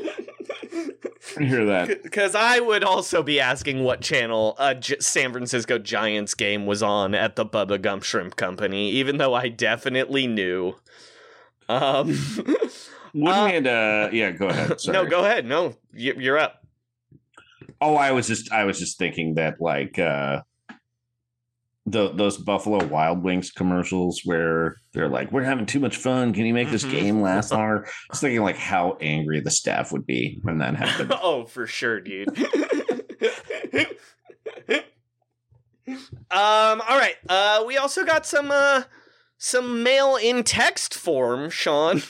I hear that. Because I would also be asking what channel a J- San Francisco Giants game was on at the Bubba Gump Shrimp Company, even though I definitely knew. Um, Wouldn't it? Uh, yeah. Go ahead. Sorry. no, go ahead. No, y- you're up. Oh, I was just I was just thinking that like uh the those Buffalo Wild Wings commercials where they're like, We're having too much fun. Can you make this Mhm. game last longer? I was thinking like how angry the staff would be when that happened. oh, for sure, dude. um, all right. Uh, we also got some uh some mail in text form, Sean.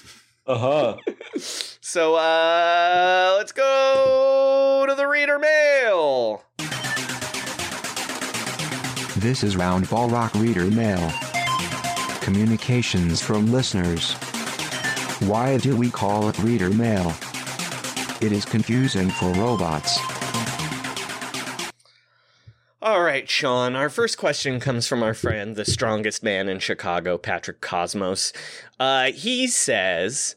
Uh-huh. So uh let's go to the reader mail. This is Roundball Rock Reader Mail. Communications from listeners. Why do we call it Reader Mail? It is confusing for robots. All right, Sean. Our first question comes from our friend, the strongest man in Chicago, Patrick Cosmos. Uh, he says,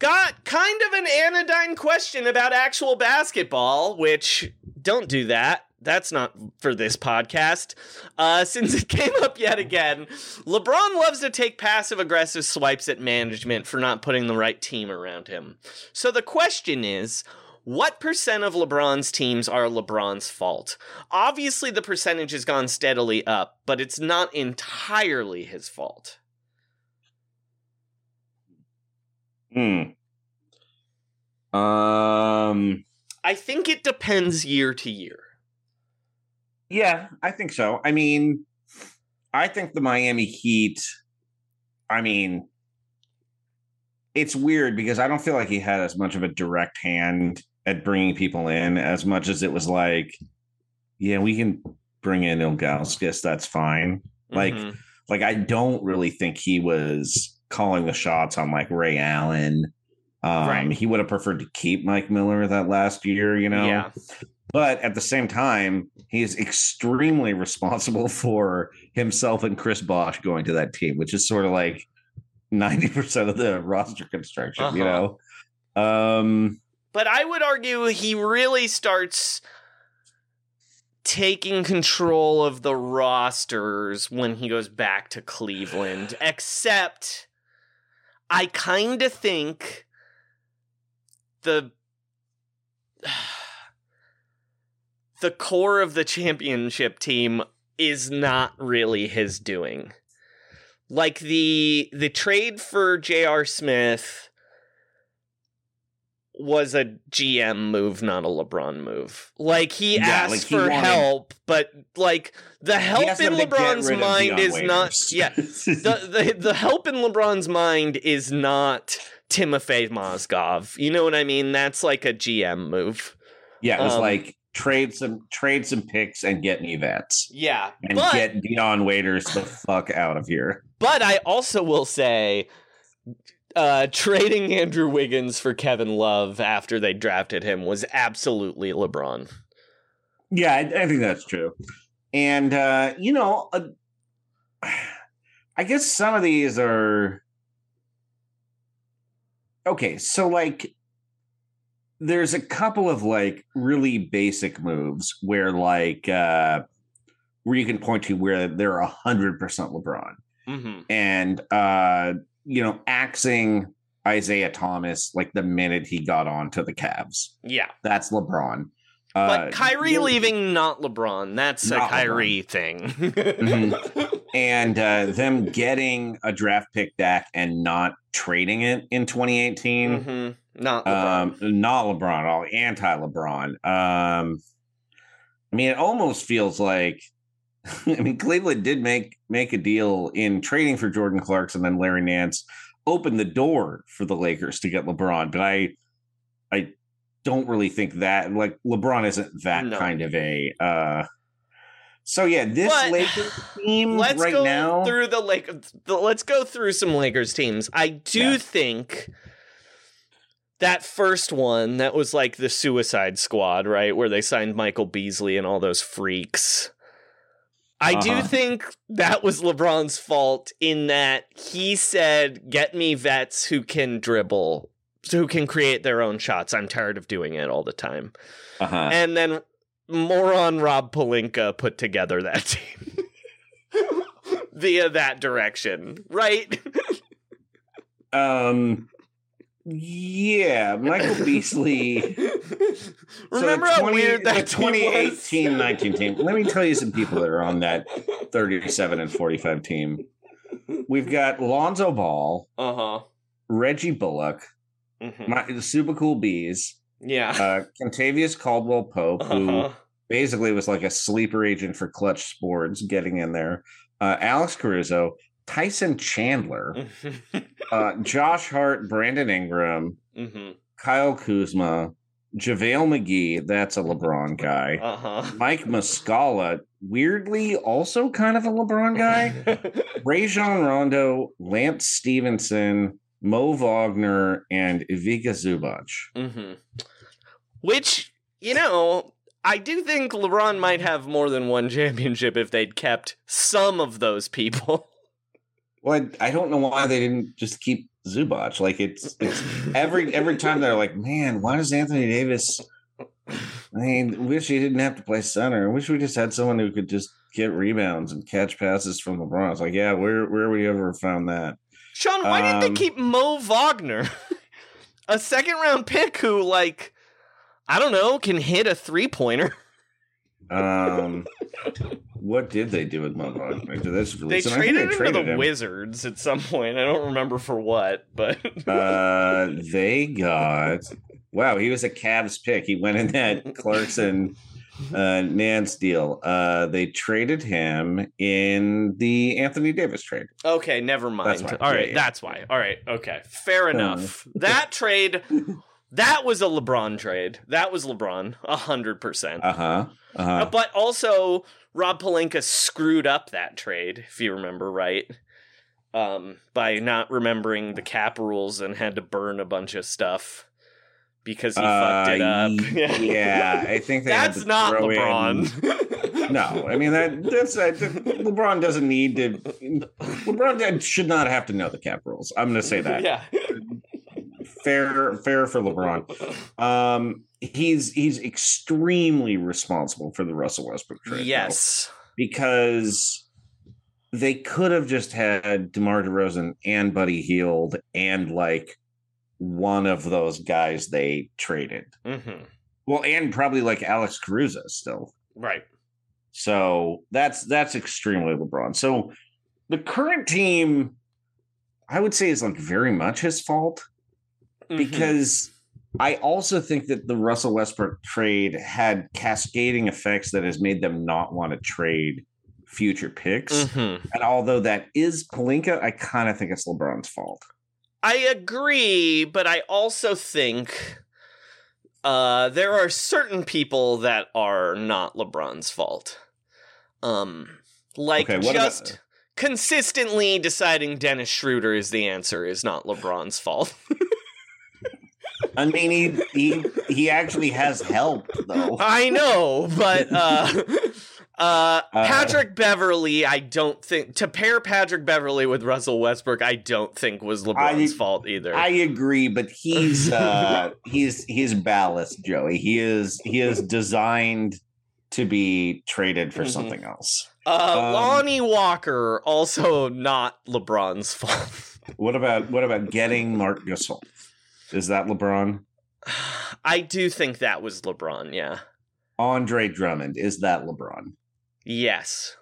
Got kind of an anodyne question about actual basketball, which don't do that. That's not for this podcast. Uh, since it came up yet again, LeBron loves to take passive aggressive swipes at management for not putting the right team around him. So the question is, what percent of LeBron's teams are LeBron's fault? Obviously, the percentage has gone steadily up, but it's not entirely his fault. Hmm. Um I think it depends year to year. Yeah, I think so. I mean, I think the Miami Heat, I mean, it's weird because I don't feel like he had as much of a direct hand at bringing people in as much as it was like, yeah, we can bring in Ilgauskas, that's fine. Like, Mhm. like I don't really think he was calling the shots on like Ray Allen. Um, Right. He would have preferred to keep Mike Miller that last year, you know. Yeah. But at the same time, he is extremely responsible for himself and Chris Bosh going to that team, which is sort of like ninety percent of the roster construction. You Uh-huh. know. Um. But I would argue he really starts taking control of the rosters when he goes back to Cleveland, except I kind of think the the core of the championship team is not really his doing. Like the the trade for J.R. Smith was a GM move, not a LeBron move. Like he Yeah, asked like he for wanted- help, but like the help in them to get LeBron's mind is not yeah. The, the the help in LeBron's mind is not Timofey Mozgov. You know what I mean? That's like a GM move. Yeah, it was Um, like trade some trade some picks and get me vets Yeah, and but get Dion Waiters the fuck out of here. but I also will say, uh, trading Andrew Wiggins for Kevin Love after they drafted him was absolutely LeBron. Yeah, I, I think that's true. And uh, you know, uh, I guess some of these are okay. So like, there's a couple of like really basic moves where like uh, where you can point to where they're a hundred percent LeBron. Mm-hmm. and uh you know axing isaiah thomas like the minute he got onto the Cavs. Yeah, that's lebron but Uh, Kyrie leaving, not LeBron. That's a Not Kyrie thing. Mhm. and uh them getting a draft pick back and not trading it in 2018 Mhm. Not LeBron. um not lebron at all anti-lebron um i mean it almost feels like i mean cleveland did make make a deal in trading for jordan clarkson and then larry nance opened the door for the lakers to get lebron but i i don't really think that like lebron isn't that No. kind of a uh so yeah this But- lakers team let's right go now through the Lake. The, let's go through some Lakers teams. I do Yeah. think that first one that was like the Suicide Squad, right, where they signed Michael Beasley and all those freaks. I do Uh-huh. think that was LeBron's fault in that he said, "Get me vets who can dribble." Who can create their own shots? I'm tired of doing it all the time. uh-huh And then moron Rob Pelinka put together that team via that direction, right? um yeah michael beasley Remember the how 20 weird that the team was? 2018 19 team. Let me tell you some people that are on that 37 and 45 team. We've got Lonzo Ball, Uh huh. Reggie Bullock, Mhm. my, the Super Cool Beas, Yeah. uh, Kentavious Caldwell Pope, who Uh-huh. basically was like a sleeper agent for Clutch Sports, getting in there. Uh, Alex Caruso, Tyson Chandler, uh, Josh Hart, Brandon Ingram, hmm Kyle Kuzma, JaVale McGee. That's a LeBron guy. Uh huh. Mike Muscala, weirdly also kind of a LeBron guy. Rajon Rondo, Lance Stephenson, Mo Wagner, and Ivica Zubac. hmm Which, you know, I do think LeBron might have more than one championship if they'd kept some of those people. Well, I, I don't know why they didn't just keep Zubac. Like it's, it's every every time they're like, man, why does Anthony Davis? I mean, wish he didn't have to play center. I wish we just had someone who could just get rebounds and catch passes from LeBron. It's like, yeah, where where we ever found that? Sean, why didn't Um, they keep Mo Wagner? a second round pick who, like, I don't know, can hit a three pointer. Um, what did they do with Wagner? Did they just They him? I think traded him to the him. Wizards at some point. I don't remember for what, but Uh, they got wow. He was a Cavs pick. He went in that Clarkson uh, Nance deal. Uh, they traded him in the Anthony Davis trade. okay, never mind. All right, Yeah, yeah. that's why. All right, okay, fair Uh. enough. that trade, that was a LeBron trade. That was LeBron, a hundred percent. Uh. Uh. But also, Rob Pelinka screwed up that trade, if you remember right, um, by not remembering the cap rules and had to burn a bunch of stuff because he fucked it up. Uh, yeah, I think That's not LeBron. No, I mean that that's uh, LeBron doesn't need to. LeBron should not have to know the cap rules. I'm going to say that. yeah. Fair fair for LeBron. Um, he's he's extremely responsible for the Russell Westbrook trade. though, Yes. because they could have just had DeMar DeRozan and Buddy Hield and like one of those guys they traded. hmm Well, and probably like Alex Caruso still. Right. So that's that's extremely LeBron. So the current team, I would say, is like very much his fault Mhm. because I also think that the Russell Westbrook trade had cascading effects that has made them not want to trade future picks. Mhm. And although that is Pelinka, I kind of think it's LeBron's fault. I agree, but I also think uh, there are certain people that are not LeBron's fault. Um, like Okay, what about- just consistently deciding Dennis Schroeder is the answer is not LeBron's fault. I mean, he he he actually has helped though. I know, but uh, uh, Patrick Beverley, I don't think to pair Patrick Beverley with Russell Westbrook, I don't think was LeBron's fault either. I agree, but he's uh he's he's ballast, Joey. He is he is designed to be traded for Mhm. something else. Uh, Um, Lonnie Walker, also not LeBron's fault. What about what about getting Marc Gasol? Is that LeBron? I do think that was LeBron, yeah. Andre Drummond, is that LeBron? Yes.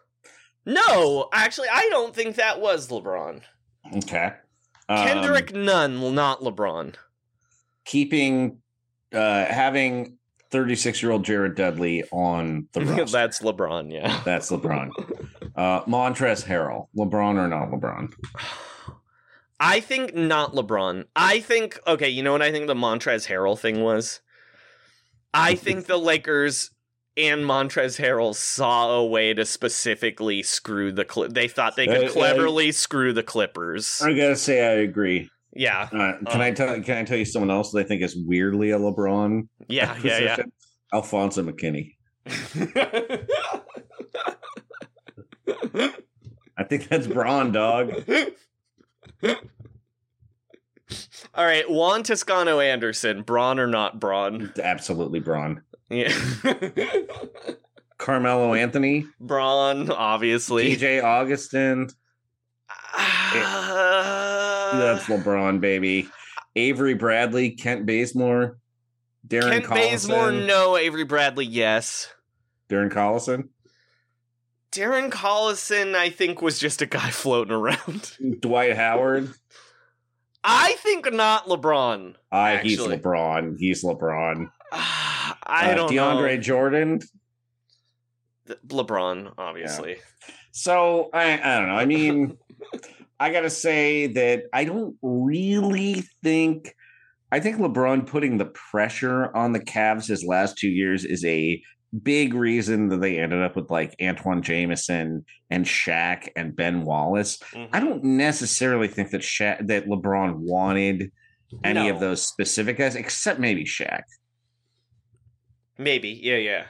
No, actually, I don't think that was LeBron. Okay. Um, Kendrick Nunn, not LeBron. keeping uh having 36 year old Jared Dudley on the roster. That's LeBron, yeah. That's LeBron. Uh Montrez Harrell, LeBron or not LeBron? I think not LeBron. I think okay, you know what I think the Montrez Harrell thing was? I think the Lakers and Montrez Harrell saw a way to specifically screw the Cli- they thought they could Uh, cleverly screw the Clippers. I gotta say I agree. Yeah. Uh, can I tell can I tell you someone else that I think is weirdly a LeBron? Yeah, yeah, yeah. Alfonzo McKinnie. I think that's Bron, dog. All right, Juan Toscano Anderson, Bron or not Bron? Absolutely Bron. Yeah. Carmelo Anthony, Bron, obviously. DJ Augustin. Uh, That's LeBron, baby. Avery Bradley, Kent Bazemore, Darren Kent Collison. Bazemore, no. Avery Bradley, yes. Darren Collison, Darren Collison, I think, was just a guy floating around. Dwight Howard. I think not LeBron. I he's LeBron. He's LeBron. I Uh, don't DeAndre Jordan. know. LeBron, obviously. So I, I don't know. I mean, I gotta say that I don't really think. I think LeBron putting the pressure on the Cavs his last two years is a big reason that they ended up with like Antawn Jamison and Shaq and Ben Wallace. Mm-hmm. I don't necessarily think that Shaq, that LeBron wanted any of those specific guys, except maybe Shaq. Maybe, yeah, yeah.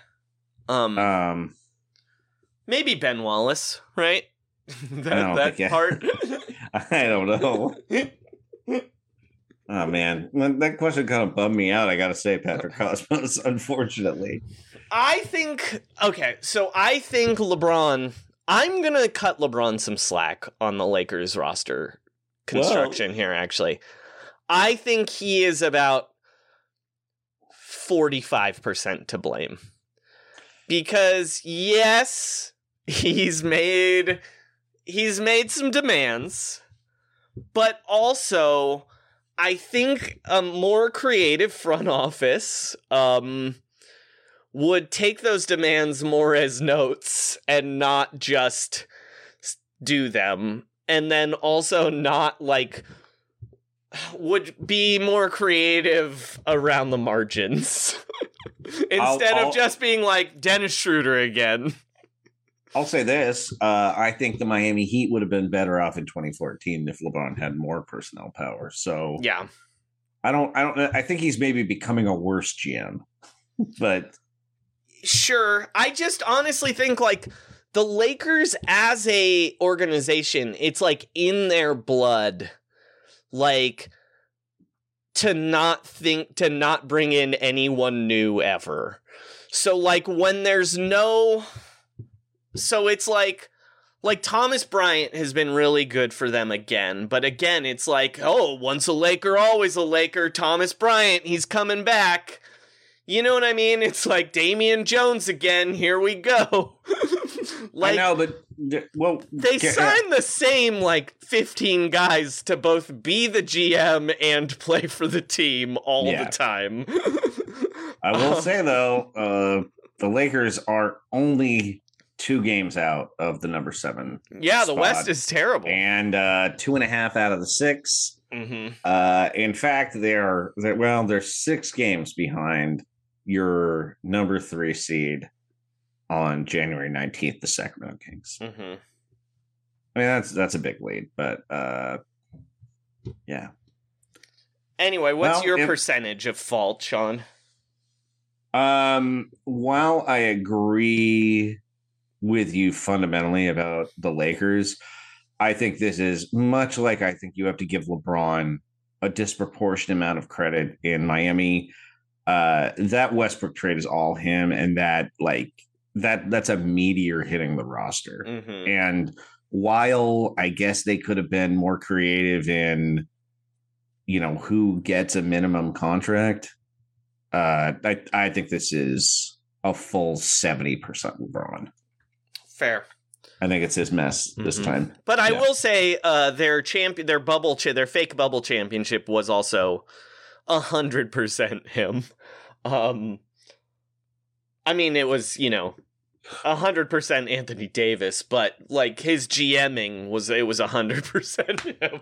Um, Um, maybe Ben Wallace, right? that that think- part. I don't know. Oh man, that that question kind of bummed me out. I gotta say, Patrick Cosmos. Unfortunately, I think okay, so I think LeBron. I'm gonna cut LeBron some slack on the Lakers roster construction here. Actually, I think he is about forty five percent to blame because yes, he's made he's made some demands, but also I think a more creative front office um would take those demands more as notes and not just do them and then also not like would be more creative around the margins instead I'll- of just being like Dennis Schroeder again. I'll say this: uh, I think the Miami Heat would have been better off in 2014 if LeBron had more personnel power. So Yeah. I don't, I don't, I think he's maybe becoming a worse GM, but Sure. I just honestly think like the Lakers as a organization, it's like in their blood like to not think to not bring in anyone new ever. So like when there's no so it's like like Thomas Bryant has been really good for them again, but again it's like, oh, once a Laker always a Laker, Thomas Bryant, he's coming back. You know what I mean? It's like Damian Jones again. Here we go. like I know, but well, they ca- signed the same like 15 guys to both be the GM and play for the team all Yeah. the time. I will Um, say though, uh, the Lakers are only two games out of the number seven, yeah, the. West is terrible. and uh, two and a half out of the six. hmm Uh, in fact, they're, they're well, they're six games behind your number three seed on January nineteenth, the Sacramento Kings. hmm I mean, that's that's a big lead, but uh, yeah. Anyway, what's Well, your if- percentage of fault, Sean? Um, while I agree with you fundamentally about the Lakers, I think this is much like I think you have to give LeBron a disproportionate amount of credit in Miami. Uh, that Westbrook trade is all him, and that like that that's a meteor hitting the roster. hmm And while I guess they could have been more creative in, you know, who gets a minimum contract, uh, I I think this is a full seventy percent LeBron. Fair. I think it's his mess this Mhm. time. But I Yeah. will say, uh, their champion, their bubble, cha- their fake bubble championship was also a hundred percent him. Um, I mean, it was you know a hundred percent Anthony Davis, but like his GMing was it was a hundred percent him.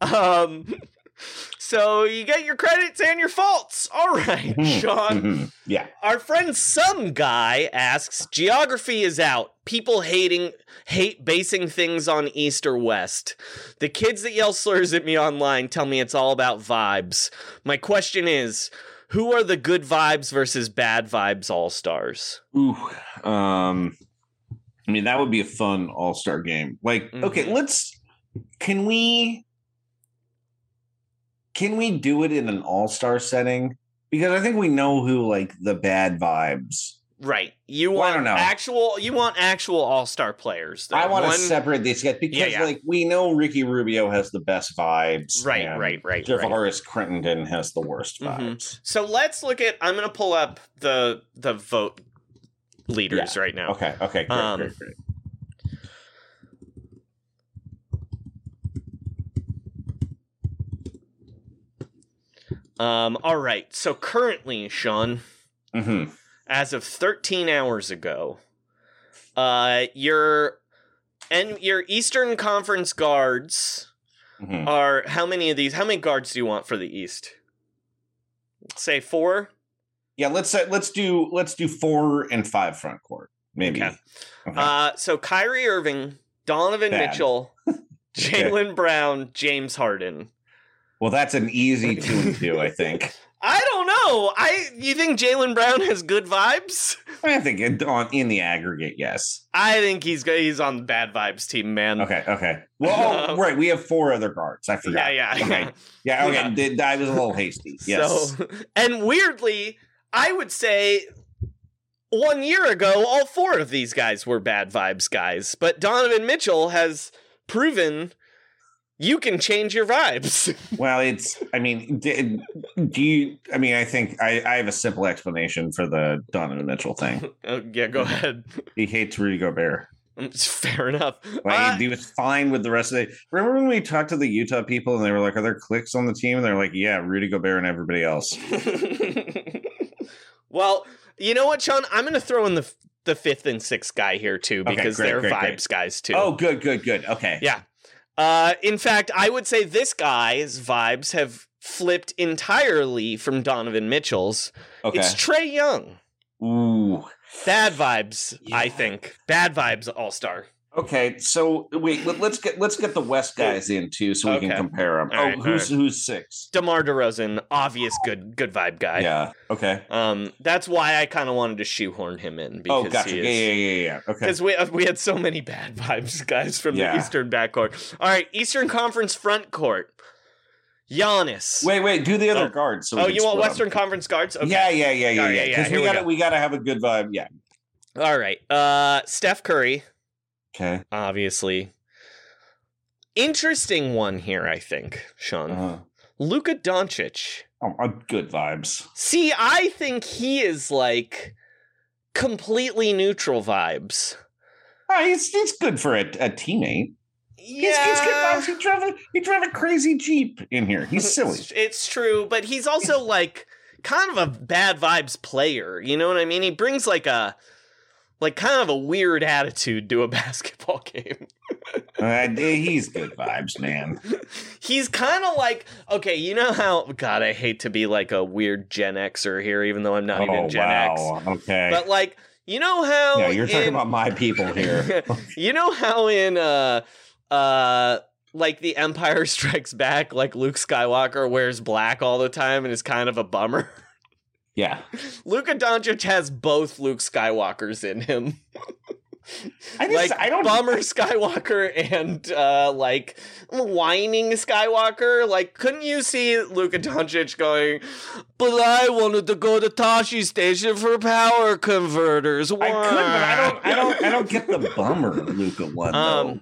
um, so you get your credits and your faults. All right, Mhm. Sean. Mhm. Yeah. Our friend Some Guy asks, geography is out. People hating hate basing things on east or west. The kids that yell slurs at me online tell me it's all about vibes. My question is, who are the good vibes versus bad vibes all-stars? Ooh. Um. I mean, that would be a fun All Star game. Like, okay, Mhm. let's. Can we? Can we do it in an All Star setting? Because I think we know who like the bad vibes. Right. You Well, I want don't know. actual you want actual all-star players. I want to separate these guys because, Yeah, yeah. like, we know Ricky Rubio has the best vibes. Right, right, right, right. Javaris Crittenton has the worst Mhm. vibes. So let's look at I'm going to pull up the the vote leaders right now. Okay, okay, great, Um, great, great. Um all right. So currently, Sean, hmm as of 13 hours ago, uh your and your Eastern Conference guards hmm are how many of these? How many guards do you want for the East? Say 4? Yeah, let's say let's do let's do four and five front court, maybe. Okay. Okay. Uh so Kyrie Irving, Donovan Bad. Mitchell, Jaylen Brown, James Harden. Well, that's an easy two and two, I think. I don't know. I you think Jaylen Brown has good vibes? I think in, on in the aggregate, yes. I think he's he's on the bad vibes team, man. Okay, okay. Well, oh, right, we have four other guards. I forgot. yeah. Okay. Yeah, okay. Yeah. I was a little hasty. Yes. So, and weirdly, I would say one year ago, all four of these guys were bad vibes guys, but Donovan Mitchell has proven you can change your vibes. Well, it's. I mean, do, do you? I mean, I think I, I have a simple explanation for the Donovan Mitchell thing. Oh, yeah, go ahead. He hates Rudy Gobert. It's fair enough. Like Uh, he was fine with the rest of it. Remember when we talked to the Utah people and they were like, "Are there clicks on the team?" And they're like, "Yeah, Rudy Gobert and everybody else." well, you know what, Sean? I'm going to throw in the the fifth and sixth guy here too Okay, because great, they're great, vibes great. guys too. Oh, good, good, good. Okay. Yeah. Uh, in fact, I would say this guy's vibes have flipped entirely from Donovan Mitchell's. Okay. It's Trae Young. Ooh. Bad vibes, I think. Bad vibes, all star. Okay. So wait, let, us get let's get the West guys in too, so we Okay. can compare them. All oh, right, who's who's six? DeMar DeRozan, obvious good good vibe guy. Yeah. Okay. Um, that's why I kind of wanted to shoehorn him in because Oh, gotcha. he is. yeah, yeah, yeah. Okay. Because we we had so many bad vibes, guys, from Yeah. the Eastern backcourt. All right, Eastern Conference front court. Giannis. Wait, wait. Do the other Oh. guards. So oh, you want. Western Conference guards? Okay. Yeah, yeah, yeah, yeah, right, yeah. yeah, Because here we gotta go. we gotta have a good vibe. Yeah. All right. Uh, Steph Curry, Okay. obviously. Interesting one here, I think, Sean. Uh-huh. Luka Doncic. Oh, uh, good vibes. See, I think he is like completely neutral vibes. Oh, he's he's good for a, a teammate. He's, he's good vibes. He drove a he drove a crazy jeep in here. He's silly. It's, it's true, but he's also like kind of a bad vibes player. You know what I mean? He brings like a like kind of a weird attitude to a basketball game. Uh, he's good vibes, man. He's kind of like okay, you know how God, I hate to be like a weird Gen Xer here, even though I'm not oh even Gen wow. X. Okay. But like, you know how yeah, you're talking in- about my people here. you know how in uh uh like the Empire Strikes Back, like Luke Skywalker wears black all the time and is kind of a bummer. Yeah. Luka Doncic has both Luke Skywalkers in him. I just like I don't bummer Skywalker and uh like whining Skywalker. Like, couldn't you see Luka Doncic going, but I wanted to go to Tosche Station for power converters. I could, but I don't I don't I don't get the bummer Luka one though. Um,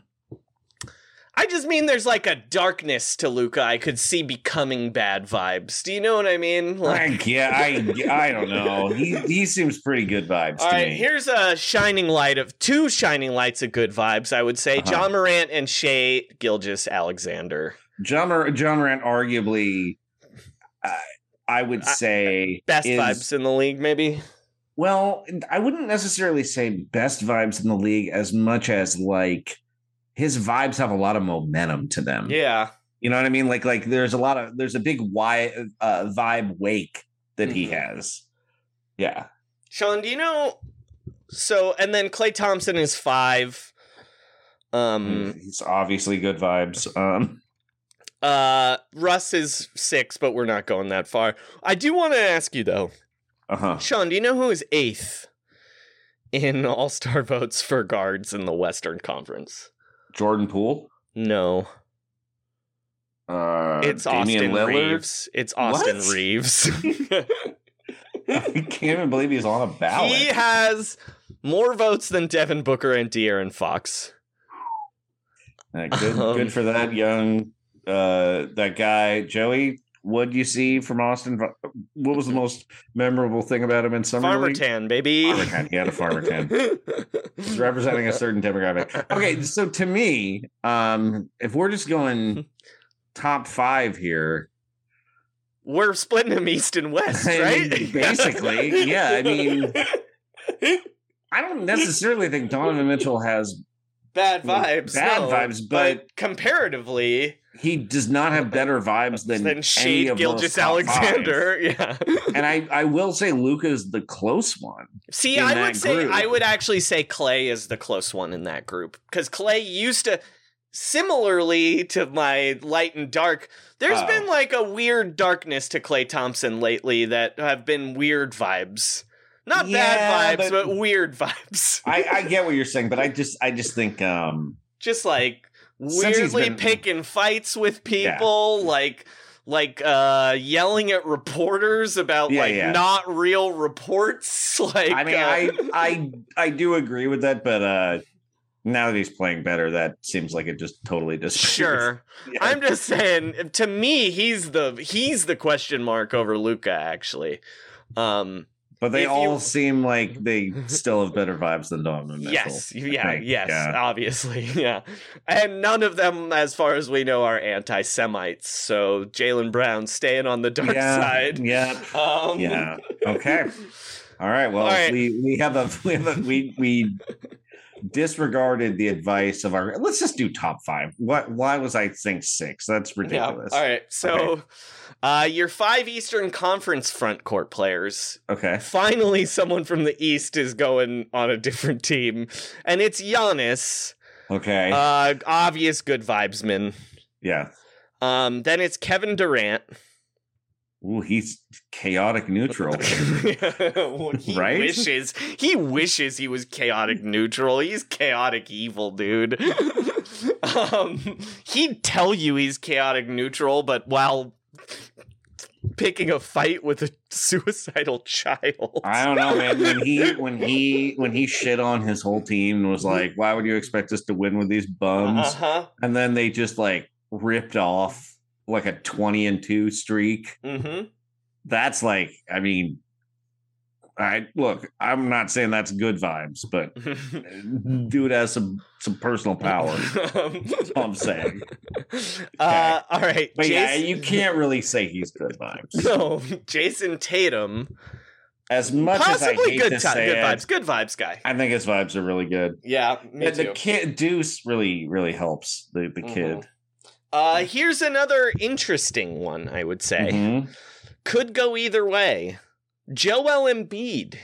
I just mean there's like a darkness to Luka I could see becoming bad vibes. Do you know what I mean? Like, yeah, I I don't know. He he seems pretty good vibes all to right, me. here's a shining light of two shining lights of good vibes. I would say Uh-huh. Ja Morant and Shea Gilgis Alexander. John Mor- Ja Morant arguably uh, I would say Best is- vibes in the league, maybe. Well, I wouldn't necessarily say best vibes in the league as much as like his vibes have a lot of momentum to them. Yeah. You know what I mean? Like like there's a lot of there's a big y uh, vibe wake that he Mhm. has. Yeah. Sean, do you know? So, and then Klay Thompson is five. Um, He's obviously good vibes. Um uh, Russ is six, but we're not going that far. I do want to ask you though. uh-huh. Sean, do you know who is eighth in All Star votes for guards in the Western Conference? Jordan Poole. No, Uh it's Damian Austin Lillard. Reaves. It's Austin What? Reaves. I can't even believe he's on a ballot. he has more votes than Devin Booker and De'Aaron Fox. Uh, good, Um, good for that young uh that guy Joey. What do you see from Austin? What was the most memorable thing about him in summer Farmer league? tan, baby. Farmer tan. He had a farmer tan. He's representing a certain demographic. Okay, so to me, um, if we're just going top five here, We're splitting them east and west, I right? mean, basically, yeah, I mean- I don't necessarily think Donovan Mitchell has. bad vibes. Bad no, vibes, but- comparatively, He does not have better vibes than than Shai Gilgeous. Alexander. Yeah. And I, I will say Luka is the close one. See, I would say group. I would actually say Klay is the close one in that group because Klay used to. Similarly to my light and dark, there's Oh. been like a weird darkness to Klay Thompson lately that have been weird vibes. Not Yeah, bad vibes, but- but weird vibes. I, I get what you're saying, but I just I just think um just like weirdly been- picking fights with people, like like uh yelling at reporters about Yeah, like yeah. not real reports. Like I mean uh, I I I do agree with that, but uh now that he's playing better, that seems like it just totally disappears. sure. Yeah. I'm just saying to me he's the he's the question mark over Luka actually. Um but they if all you- seem like they still have better vibes than Donovan Mitchell. yes, yeah, think. yes, Yeah. obviously, yeah. And none of them, as far as we know, are anti Semites. So Jaylen Brown staying on the dark yeah, side. Yeah. Um, Yeah. Okay. All right. Well, All right. we we have a we have a, we we disregarded the advice of our. Let's just do top five. What? Why was I think six? That's ridiculous. Yeah. All right. So, uh, your five Eastern Conference front court players. Okay. Finally, someone from the East is going on a different team, and it's Giannis. Okay. Uh, obvious good vibesman. yeah. Um, then it's Kevin Durant. Ooh, he's chaotic neutral. he Right? wishes he wishes he was chaotic neutral. He's chaotic evil, dude. um, he'd tell you he's chaotic neutral, but while picking a fight with a suicidal child. I don't know, man. When he when he when he shit on his whole team and was like, "Why would you expect us to win with these bums?" Uh-huh. And then they just like ripped off like a twenty and two streak. Mm-hmm. that's like, I mean, I look, I'm not saying that's good vibes, but dude has some some personal power. That's all I'm saying. Uh, all right, But yeah, you can't really say he's good vibes. No, Jayson Tatum, As much as I possibly hate good to say good it, vibes, good vibes guy. I think his vibes are really good. Yeah, me And the kid Deuce really, really helps the, the kid. Uh, here's another interesting one. I would say Mhm. could go either way. Joel Embiid,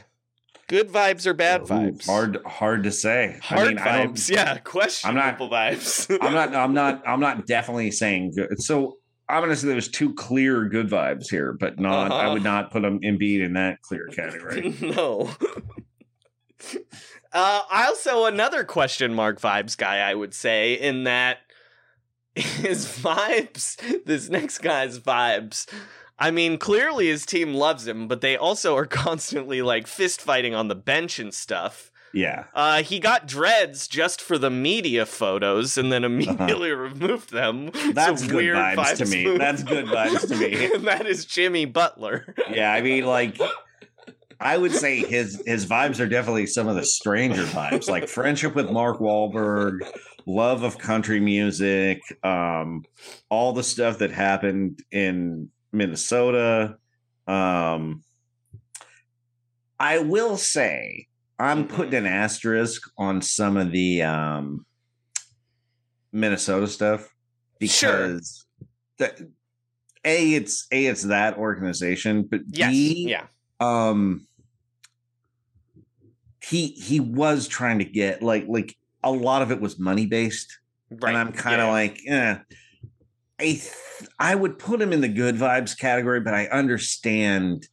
good vibes or bad Ooh, vibes? hard, hard to say. Hard I mean, I vibes. Yeah, questionable vibes. I'm not. I'm not. I'm not definitely saying good. So I'm gonna say there's two clear good vibes here, but not. I Uh-huh. would not put them Embiid in that clear category. no. uh, also, another question mark vibes guy, I would say, in that his vibes, this next guy's vibes. I mean, clearly his team loves him, but they also are constantly like fist fighting on the bench and stuff. yeah. Uh, he got dreads just for the media photos and then immediately removed them. That's good weird vibes to me. move. That's good vibes to me. and that is Jimmy Butler. Yeah. I mean, like, I would say his his vibes are definitely some of the stranger vibes, like friendship with Mark Wahlberg, love of country music, um, all the stuff that happened in Minnesota. Um, I will say I'm putting an asterisk on some of the um, Minnesota stuff Sure. because a it's a it's that organization, but Yes. B, yeah. um he he was trying to get like like a lot of it was money based Right. and i'm kind of yeah. like eh. I th- i would put him in the good vibes category but i understand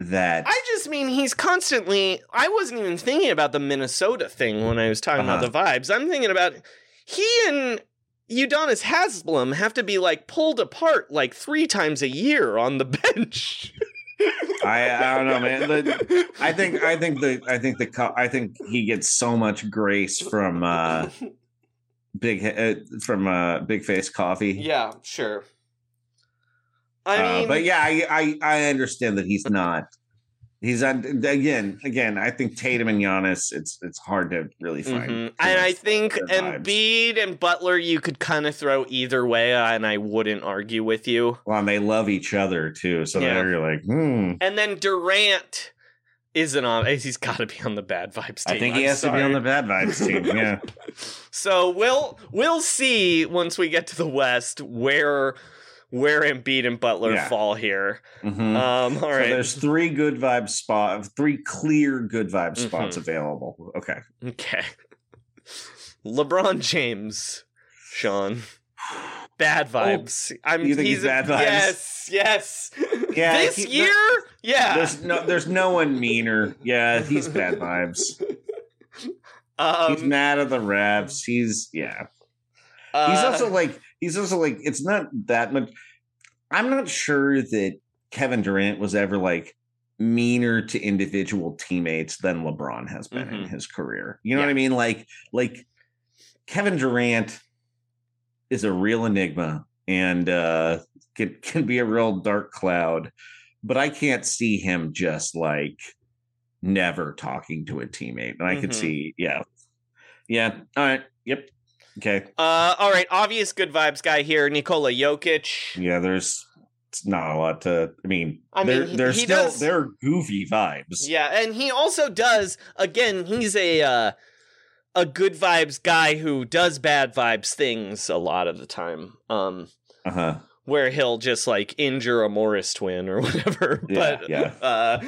that I just mean he's constantly. I wasn't even thinking about the Minnesota thing when I was talking Uh-huh. about the vibes. I'm thinking about he and Udonis Haslem have to be like pulled apart like three times a year on the bench. I, I don't know man The- i think i think the i think the i think he gets so much grace from uh big uh, from uh big face coffee yeah, sure. I Uh, mean, but yeah, I, I I understand that he's not. He's on again. Again, I think Tatum and Giannis. It's it's hard to really find. Mhm. And I think. Embiid and Butler, you could kind of throw either way, and I wouldn't argue with you. Well, and they love each other too. So Yeah. there you're like, hmm. And then Durant isn't on. He's got to be on the bad vibes team. I think he I'm has to be on the bad vibes team. Yeah. So we'll we'll see once we get to the West where where Embiid and Butler Yeah. fall here. Mhm. Um, all So there's three good vibe spot, three clear good vibe spots Mhm. available. Okay. Okay. LeBron James, Sean. Bad vibes. I'm Oh, you think he's a- bad vibes? Yes, yes. Yeah, this year? Yeah. There's no there's no one meaner. Yeah, he's bad vibes. Um, he's mad at the refs. He's yeah. uh, he's also like he's also like it's not that much i'm not sure that kevin durant was ever like meaner to individual teammates than lebron has been in Mhm. his career you know what i mean like like kevin durant is a real enigma and uh can can be a real dark cloud but i can't see him just like never talking to a teammate and i could Mhm. see yeah yeah all right yep okay Uh, all right, obvious good vibes guy here, Nikola Jokic. Yeah, there's it's not a lot to. I mean, I they're mean, he- they're he still does- they're goofy vibes. Yeah, and he also does again, he's a uh a good vibes guy who does bad vibes things a lot of the time. Um Uh huh. Where he'll just like injure a Morris twin or whatever. Yeah, but yeah. uh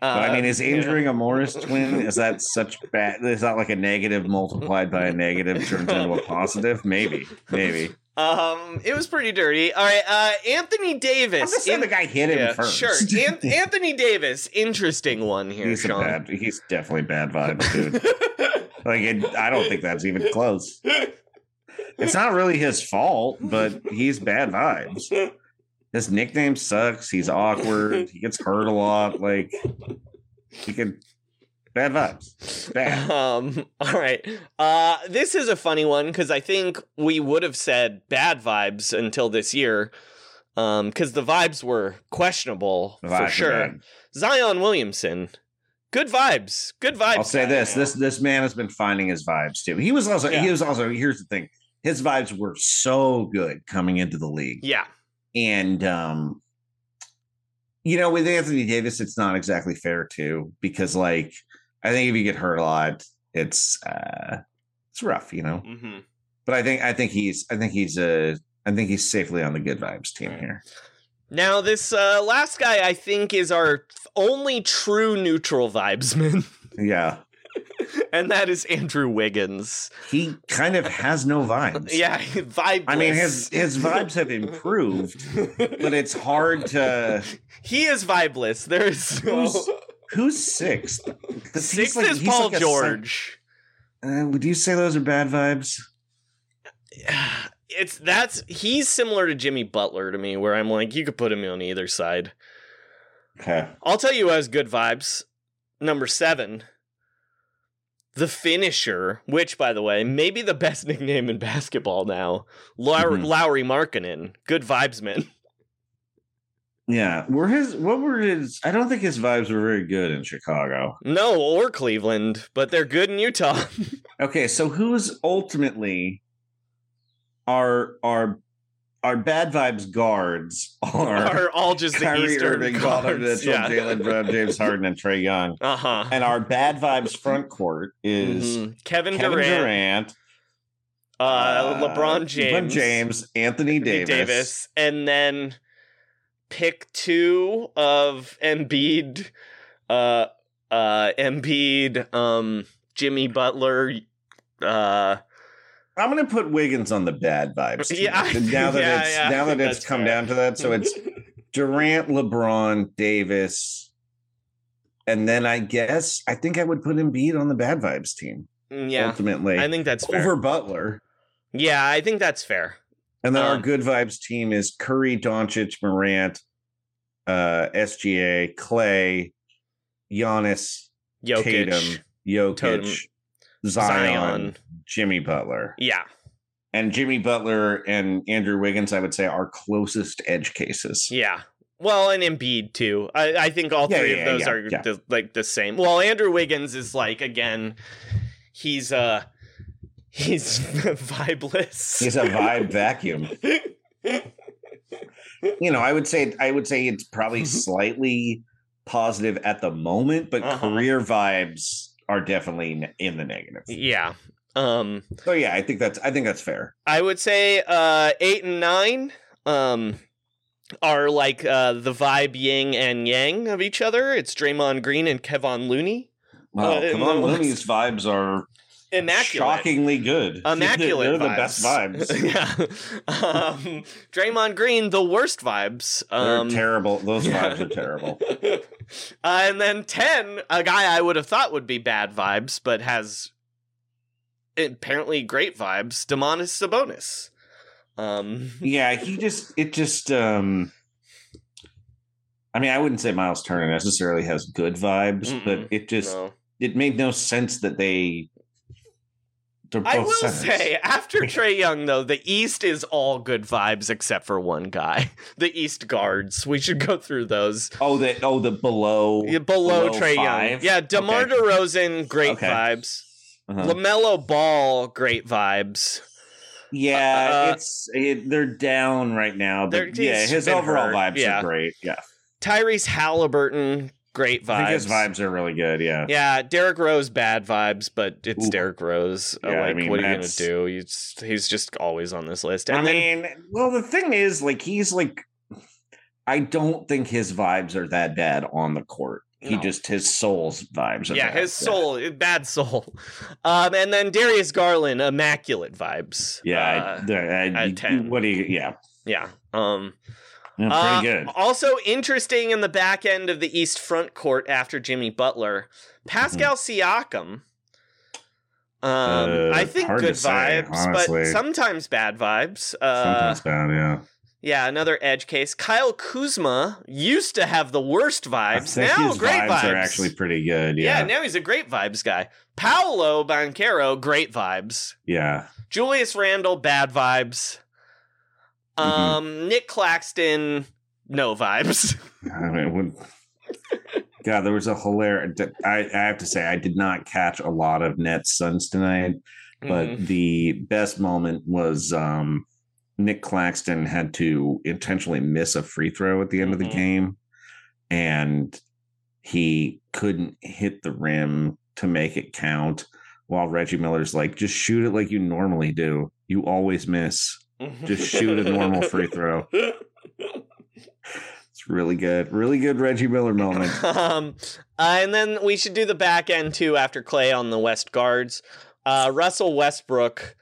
But I mean, is uh, injuring a Morris twin is that such bad? Is that like a negative multiplied by a negative turns into a positive? Maybe, maybe. Um, it was pretty dirty. All right, uh, Anthony Davis. I'm saying the guy hit him yeah, first. Sure, An- Anthony Davis. Interesting one here, he's a Sean. bad. He's definitely bad vibes, dude. like, it, I don't think that's even close. It's not really his fault, but he's bad vibes. His nickname sucks. He's awkward. He gets hurt a lot. Like he can bad vibes. Bad. Um, all right. Uh, this is a funny one because I think we would have said bad vibes until this year. Um, because the vibes were questionable The for sure. Zion Williamson, good vibes, good vibes. I'll say this: this this man has been finding his vibes too. He was also Yeah. he was also here's the thing: his vibes were so good coming into the league, yeah, and um, you know, with Anthony Davis, it's not exactly fair too because like I think if you get hurt a lot, it's uh, it's rough, you know. Mm-hmm. But I think I think he's I think he's uh I think he's safely on the good vibes team here. Now this uh, last guy, I think, is our only true neutral vibesman, Yeah, and that is Andrew Wiggins. he kind of has no vibes. Yeah, vibe. I mean his his vibes have improved, but it's hard to. he is vibeless. There is no... Who's, who's sixth? sixth like- is Paul like George. Uh, would you say those are bad vibes? It's that's he's similar to Jimmy Butler to me, where I'm like, you could put him on either side. Okay. I'll tell you who has good vibes. Number seven, the finisher, which, by the way, may be the best nickname in basketball now. Lauri, Mhm. Lauri Markkanen, good vibesman. Yeah. Were his what were his I don't think his vibes were very good in Chicago. No, or Cleveland, but they're good in Utah. Okay, so who's ultimately our our our bad vibes guards are, Are all just the Kyrie Eastern Irving, guards, Mitchell, yeah. Jaylen Brown, James Harden, and Trae Young. Uh huh. And our bad vibes front court is Kevin, Kevin Durant, Durant, uh, uh, LeBron James, LeBron James, Anthony Anthony Davis. and then pick two of Embiid, uh, uh, Embiid, um, Jimmy Butler, uh, I'm gonna put Wiggins on the bad vibes. team. Yeah, now that yeah, it's yeah, now that it's come fair. down to that, so it's Durant, LeBron, Davis, and then I guess I think I would put Embiid on the bad vibes team. yeah, ultimately, I think that's fair. over Butler. yeah, I think that's fair. And then our Um, good vibes team is Curry, Doncic, Morant, uh, SGA, Klay, Giannis, Jokic, Tatum, Jokic, Tatum, Zion, Zion. Jimmy Butler. yeah, And Jimmy Butler and Andrew Wiggins, I would say, are closest edge cases. yeah. Well, and Embiid too. I, I think all Yeah, three yeah, of those yeah, are. The, like the same. Well, Andrew Wiggins is like again, he's uh, he's vibeless. He's a vibe vacuum. You know, I would say I would say it's probably slightly positive at the moment, but Uh-huh. career vibes are definitely in the negative. yeah. Um, So yeah, I think that's I think that's fair. I would say uh eight and nine um are like uh the vibe yin and yang of each other. It's Draymond Green and Kevon Looney. Wow, Uh, come in on, Looney's vibes are Immaculate. shockingly good. Immaculate. They're the best vibes. yeah. Um Draymond Green, the worst vibes. They're Um terrible. Those yeah. vibes are terrible. uh, and then 10, a guy I would have thought would be bad vibes, but has apparently great vibes, Domantas Sabonis. Um, Yeah, he just it just um I mean, I wouldn't say Miles Turner necessarily has good vibes, but it just no. it made no sense that they both I will centers. say, after Trae Young, though, the East is all good vibes except for one guy. The East guards. We should go through those. Oh, the oh the below Yeah, below, Trae Young. Yeah, DeMar Okay. DeRozan, great Okay. vibes. Uh-huh. LaMelo Ball, great vibes. Yeah, Uh, it's it, they're down right now, but yeah, his overall hurt, vibes yeah. are great. Yeah, Tyrese Halliburton, great vibes. I think his vibes are really good. Yeah, Yeah, Derrick Rose, bad vibes, but it's Ooh. Derrick Rose. Uh, Yeah, I like, mean, what are you gonna do? He's he's just always on this list. I And then, mean, well, the thing is, like, he's like, I don't think his vibes are that bad on the court. He No. just his soul's vibes. Yeah, his soul, bad soul. Um, and then Darius Garland, immaculate vibes. Yeah, Uh, I, I- 10. What do you? Yeah, yeah. Um, yeah uh, pretty good. Also interesting in the back end of the East front court after Jimmy Butler, Pascal Siakam. Um, Uh, I think good vibes, honestly. but sometimes bad vibes. Uh, Sometimes bad. Yeah, Yeah, another edge case. Kyle Kuzma used to have the worst vibes. Now great vibes, vibes. are actually pretty good. yeah. Yeah, now he's a great vibes guy. Paolo Banchero, great vibes. yeah. Julius Randle, bad vibes. Um, Nick Claxton, no vibes. I mean, when, God, there was a hilarious. I, I have to say, I did not catch a lot of Nets Suns tonight, but Mhm. the best moment was um, Nick Claxton had to intentionally miss a free throw at the end of the Mhm. game, and he couldn't hit the rim to make it count. While Reggie Miller's like, just shoot it like you normally do. You always miss. Just shoot a normal free throw. It's really good. Really good Reggie Miller moment. um, uh, and then we should do the back end too after Klay on the West guards. Uh, Russell Westbrook.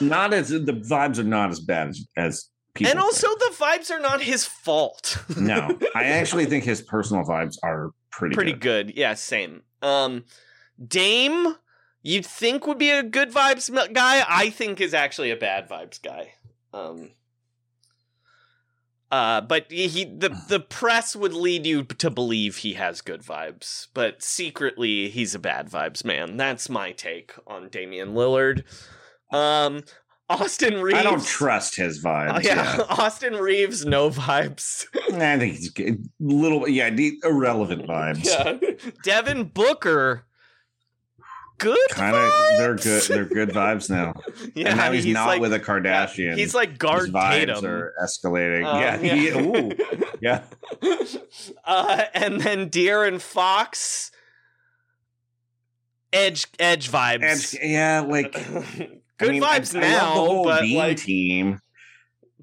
Not as the vibes are not as bad as, as people. and also, the vibes are not his fault. no, I actually think his personal vibes are pretty Pretty good. good. Yeah, same. Um, Dame, you'd think would be a good vibes guy. I think is actually a bad vibes guy. Um, uh, but he, he the the press would lead you to believe he has good vibes, but secretly he's a bad vibes man. That's my take on Damian Lillard. Um, Austin Reaves. I don't trust his vibes. Oh, yeah. Austin Reaves, no vibes. I think he's little. Yeah, irrelevant vibes. yeah. Devin Booker, good. Kind of. They're good. They're good vibes now. Yeah, and now he's, not like, with a Kardashian. He's like His guard vibes Tatum. are escalating. Um, yeah. yeah. he- ooh, yeah. uh, and then De'Aaron Fox, edge edge vibes. And yeah, like good I mean, vibes I, now, I love the whole but Bean like, team.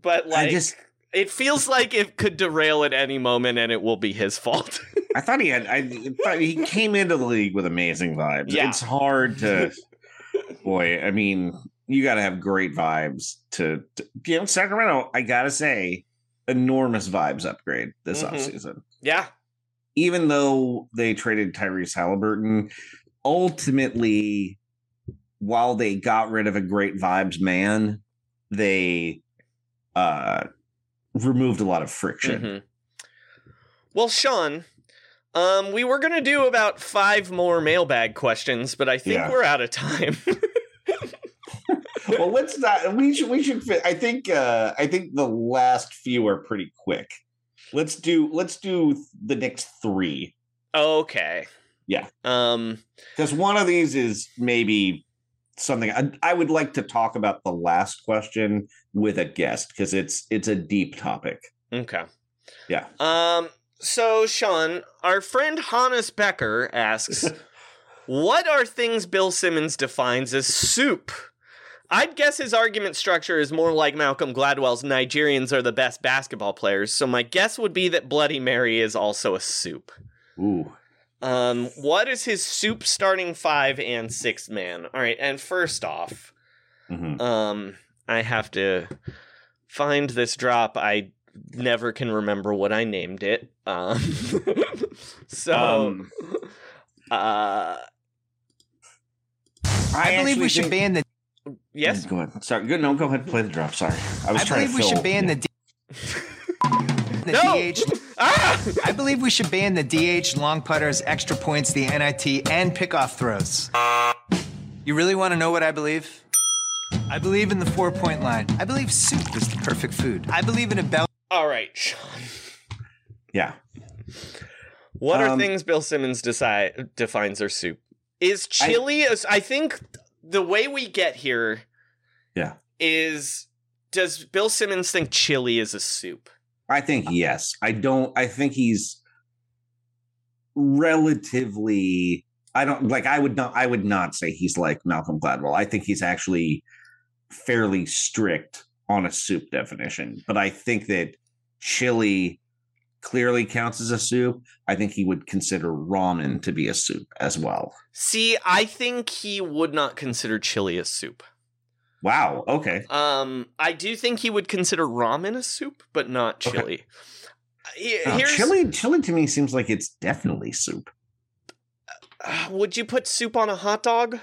but like, I just. it feels like it could derail at any moment, and it will be his fault. I thought he had. I thought he came into the league with amazing vibes. Yeah. It's hard to. boy, I mean, you got to have great vibes to, to. You know, Sacramento. I gotta say, enormous vibes upgrade this Mhm. offseason. yeah, Even though they traded Tyrese Halliburton, ultimately, while they got rid of a great vibes man, they uh removed a lot of friction. Mhm. Well, Sean, um, we were gonna do about five more mailbag questions, but I think Yeah. we're out of time. well, let's not. We should. We should. Fit, I think. uh I think the last few are pretty quick. Let's do. Let's do the next three okay. Yeah. Um. because one of these is maybe something I, I would like to talk about. The last question with a guest because it's it's a deep topic. Okay. Yeah. Um. So, Sean, our friend Hannes Becker asks, "What are things Bill Simmons defines as soup?" I'd guess his argument structure is more like Malcolm Gladwell's Nigerians are the best basketball players, so my guess would be that Bloody Mary is also a soup. Ooh. Um, what is his soup starting five and six man? All right, and first off, Mhm. um, I have to find this drop. I never can remember what I named it. Um, so, Um, uh, I, believe we should ban the. yes, Go ahead. Sorry. Good. No. Go ahead. And play the drop. Sorry. I was I trying believe to we fill- should ban the. D- the No! DH. ah! I believe we should ban the DH, long putters, extra points, the NIT, and pickoff throws. You really want to know what I believe? I believe in the four point line. I believe soup is the perfect food. I believe in a bell. All right, Sean. Yeah. What are Um, things Bill Simmons decide defines as soup? Is chili? as I think the way we get here Yeah. is does Bill Simmons think chili is a soup? I think uh-huh. yes. I don't. I think he's relatively. I don't like. I would not. I would not say he's like Malcolm Gladwell. I think he's actually fairly strict on a soup definition. But I think that chili clearly counts as a soup. I think he would consider ramen to be a soup as well. See, I think he would not consider chili a soup. Wow. Okay. Um, I do think he would consider ramen a soup, but not Okay. chili. He- Oh, chili. Chili to me seems like it's definitely soup. uh, would you put soup on a hot dog?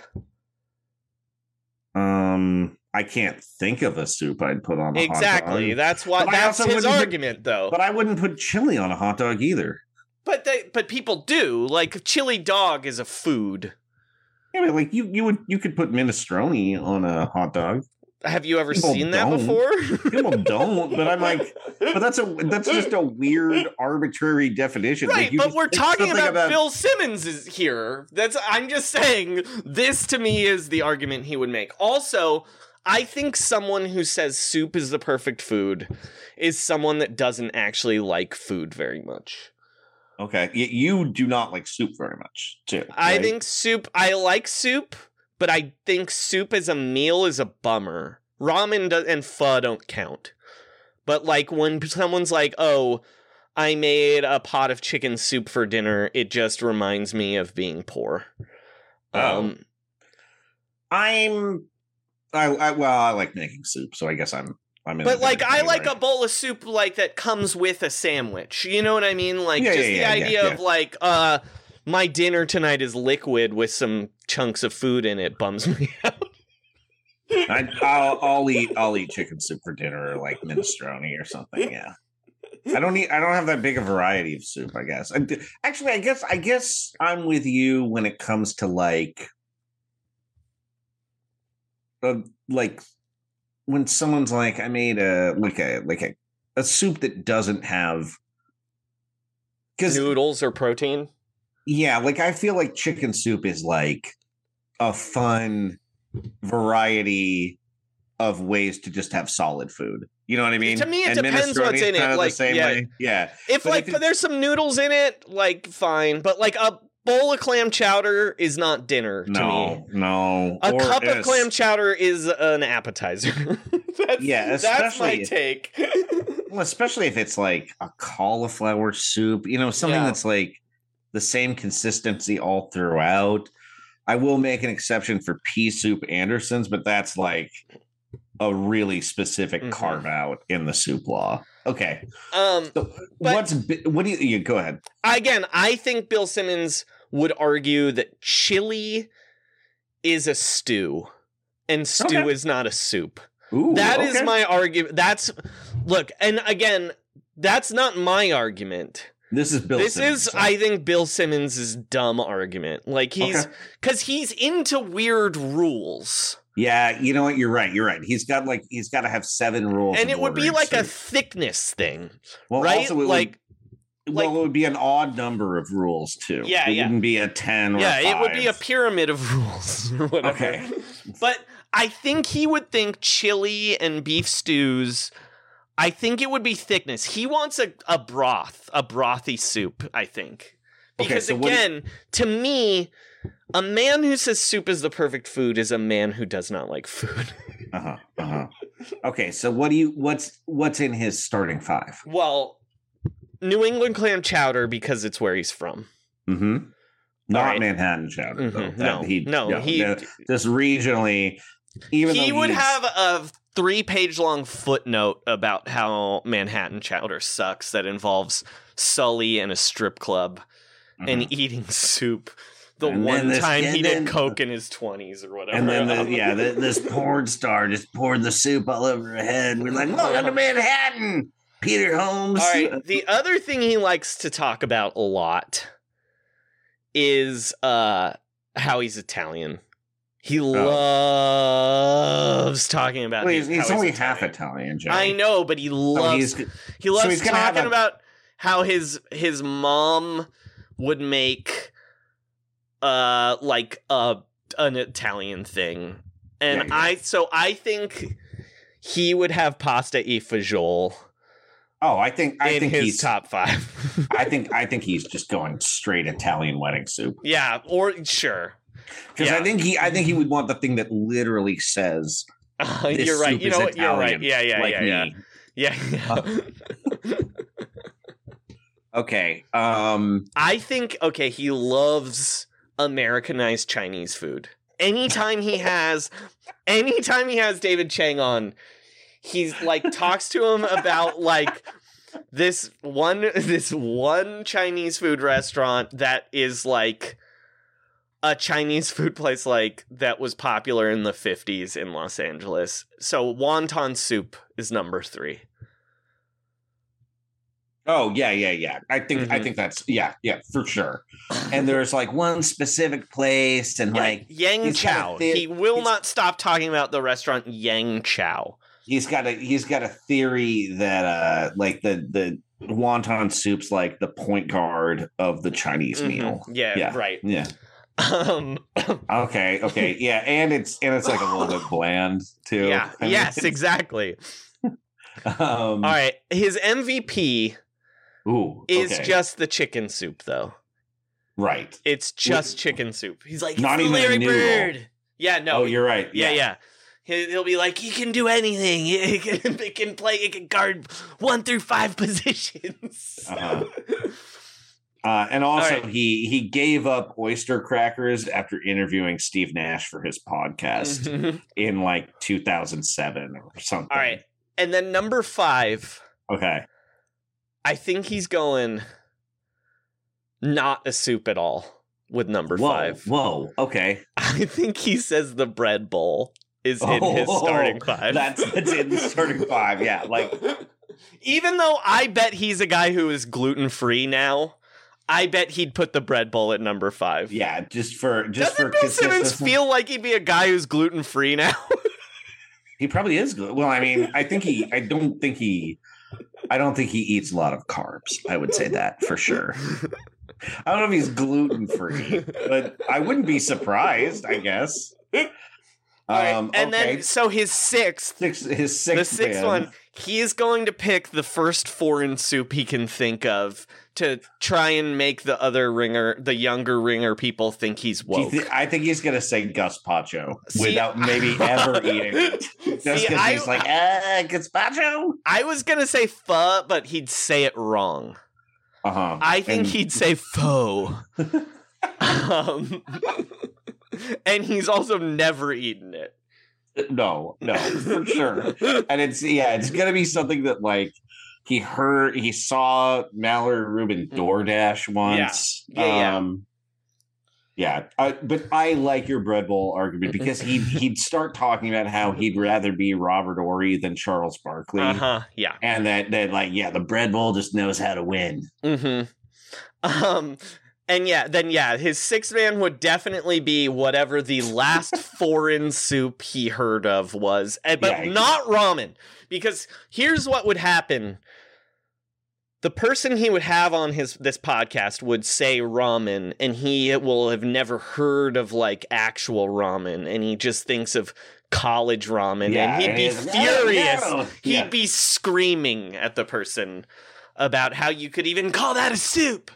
Um, I can't think of a soup I'd put on a Exactly. hot dog. Exactly. That's why. But That's his wouldn't put- argument, though. But I wouldn't put chili on a hot dog either. But they, but people do. Like chili dog is a food. Yeah, but like you, you would, you could put minestrone on a hot dog. Have you ever People seen that don't. before? People don't, but I'm like, but that's a that's just a weird arbitrary definition. Like, Right, you but we're talking something about, Bill Simmons is here. That's I'm just saying this to me is the argument he would make. Also, I think someone who says soup is the perfect food is someone that doesn't actually like food very much. Okay, you do not like soup very much, too. I think soup I like soup, but I think soup as a meal is a bummer. Ramen do- and pho don't count. But like when someone's like, "Oh, I made a pot of chicken soup for dinner," it just reminds me of being poor. Oh. Um, I'm. I, I well, I like making soup, so I guess I'm. In. but like I like a bowl of soup like that comes with a sandwich. You know what I mean? Like Yeah, just yeah, the yeah, idea of like uh my dinner tonight is liquid with some chunks of food in it bums me out. I, I'll, I'll eat. I'll eat chicken soup for dinner, or like minestrone or something. Yeah. I don't eat. I don't have that big a variety of soup. I guess. I actually, I guess. I guess I'm with you when it comes to like, uh, like when someone's like, I made a like a like a a soup that doesn't have because Noodles or protein? yeah, like I feel like chicken soup is like a fun variety of ways to just have solid food. You know what I mean? To me, it And depends what's in it, like, same yeah. way. Yeah. If But like if it- there's some noodles in it, like fine. But like a bowl of clam chowder is not dinner to me. No, no. A Or cup of clam chowder is an appetizer. that's, Yeah, that's my take. Well, especially if it's like a cauliflower soup, you know, something Yeah. that's like the same consistency all throughout. I will make an exception for pea soup Andersen's, but that's like a really specific Mhm. carve out in the soup law. Okay. um, So what's what do you, you go ahead? again, I think Bill Simmons would argue that chili is a stew, and stew Okay. is not a soup. Ooh, That is okay. my argument. That's look, and again, that's not my argument. This is Bill. Simmons. This Simmons, is, so- I think, Bill Simmons' dumb argument. Like he's Okay. because he's into weird rules, Yeah, you know what? You're right. You're right. He's got like he's got to have seven rules, and it would be like a thickness thing, well, right? Like, would, well, it would be an odd number of rules too. Yeah, it yeah. wouldn't be a ten. Or yeah, a it would be a pyramid of rules or whatever. Okay. But I think he would think chili and beef stews. I think it would be thickness. He wants a, a broth, a brothy soup, I think. Okay, Because so do you- again, to me, a man who says soup is the perfect food is a man who does not like food. Uh-huh. Uh-huh. Okay, so what do you what's what's in his starting five? well, New England clam chowder because it's where he's from. Mm-hmm. Not right. Manhattan chowder. though. Mhm. No, he, no, he- that- just regionally. Even he would have a three page long footnote about how Manhattan chowder sucks that involves Sully and a strip club and eating soup. The. And one this- time he then- did coke in his twenties or whatever. And then, the, yeah, the, this porn star just poured the soup all over her head. We're like, welcome to Manhattan, Peter Holmes. All right. The other thing he likes to talk about a lot is uh how he's Italian. He loves talking about. Oh. Well, he's, he's only half Italian, Joey. I know, but he loves he's- he loves he's talking a- about how his his mom would make uh like a an Italian thing. And Yeah, yeah. I so I think he would have pasta e fagioli Oh, I think I in think his he's top five. I think I think he's just going straight Italian wedding soup yeah, or sure. because Yeah. I think he I think he would want the thing that literally says this you're right. You know what? You're right. Yeah, yeah, like yeah, me. yeah. Yeah. yeah. Okay. Um. I think okay, he loves Americanized Chinese food. Anytime he has anytime he has David Chang on, he's like talks to him about like this one this one Chinese food restaurant that is like a Chinese food place like that was popular in the 50s in Los Angeles. So wonton soup is number 3. Oh yeah, yeah, yeah. I think I Mhm. think that's yeah, yeah, for sure. And there's like one specific place, and like Yang Chow. the- he will not stop talking about the restaurant Yang Chow. he's got a he's got a theory that uh like the the wonton soup's like the point guard of the Chinese Mhm. meal. Yeah, Yeah. right. Yeah. Um, Okay. Okay. Yeah. And it's and it's like a little bit bland too. yeah. I mean, yes, exactly. Um, All right. His MVP Ooh. is okay. just the chicken soup, though. right. It's just chicken soup. He's like, Not "It's even a Larry noodle." Bird. Yeah, no. oh, you're right. yeah, yeah. He- He'll be like, he can do anything. He can, he can play. He can guard one through five positions. Uh-huh. Uh, and also, right. he he gave up oyster crackers after interviewing Steve Nash for his podcast Mhm. in like 2007 or something. All right. And then number five, Okay. I think he's going not a soup at all with number Whoa. five. Whoa. Okay. I think he says the bread bowl is in his Oh, starting five. That's that's in the starting five. Yeah. Like Even though I bet he's a guy who is gluten free now, I bet he'd put the bread bowl at number five. yeah, just for just Doesn't for Bill Simmons feel like he'd be a guy who's gluten free now? He probably is. Well, I mean, I think he. I don't think he. I don't think he eats a lot of carbs. I would say that for sure. I don't know if he's gluten free, but I wouldn't be surprised. I guess. Right, Um, and okay. then so his sixth, Six, his the sixth, sixth man. one, he is going to pick the first foreign soup he can think of to try and make the other ringer, the younger ringer people think he's woke. thi- I think he's gonna say gazpacho See, without maybe ever eating it. Just See, because he's like, uh, gazpacho. I was gonna say pho, but he'd say it wrong. Uh huh. I think he'd say faux. um, and he's also never eaten it. No, no, for sure. And it's yeah, it's gonna be something that like he heard he saw Mallory Rubin DoorDash once. Mm. Yeah, yeah. Um yeah, I, but I like your bread bowl argument because he he'd start talking about how he'd rather be Robert Horry than Charles Barkley, Uh huh. Yeah. and that that like yeah, the bread bowl just knows how to win. Mm-hmm. Um, and yeah, then yeah, his sixth man would definitely be whatever the last foreign soup he heard of was, but Yeah, not ramen. Because here's what would happen: the person he would have on his this podcast would say ramen, and he will have never heard of like actual ramen, and he just thinks of college ramen, Yeah, and he'd be "Oh, furious. no." He'd Yeah. be screaming at the person about how you could even call that a soup.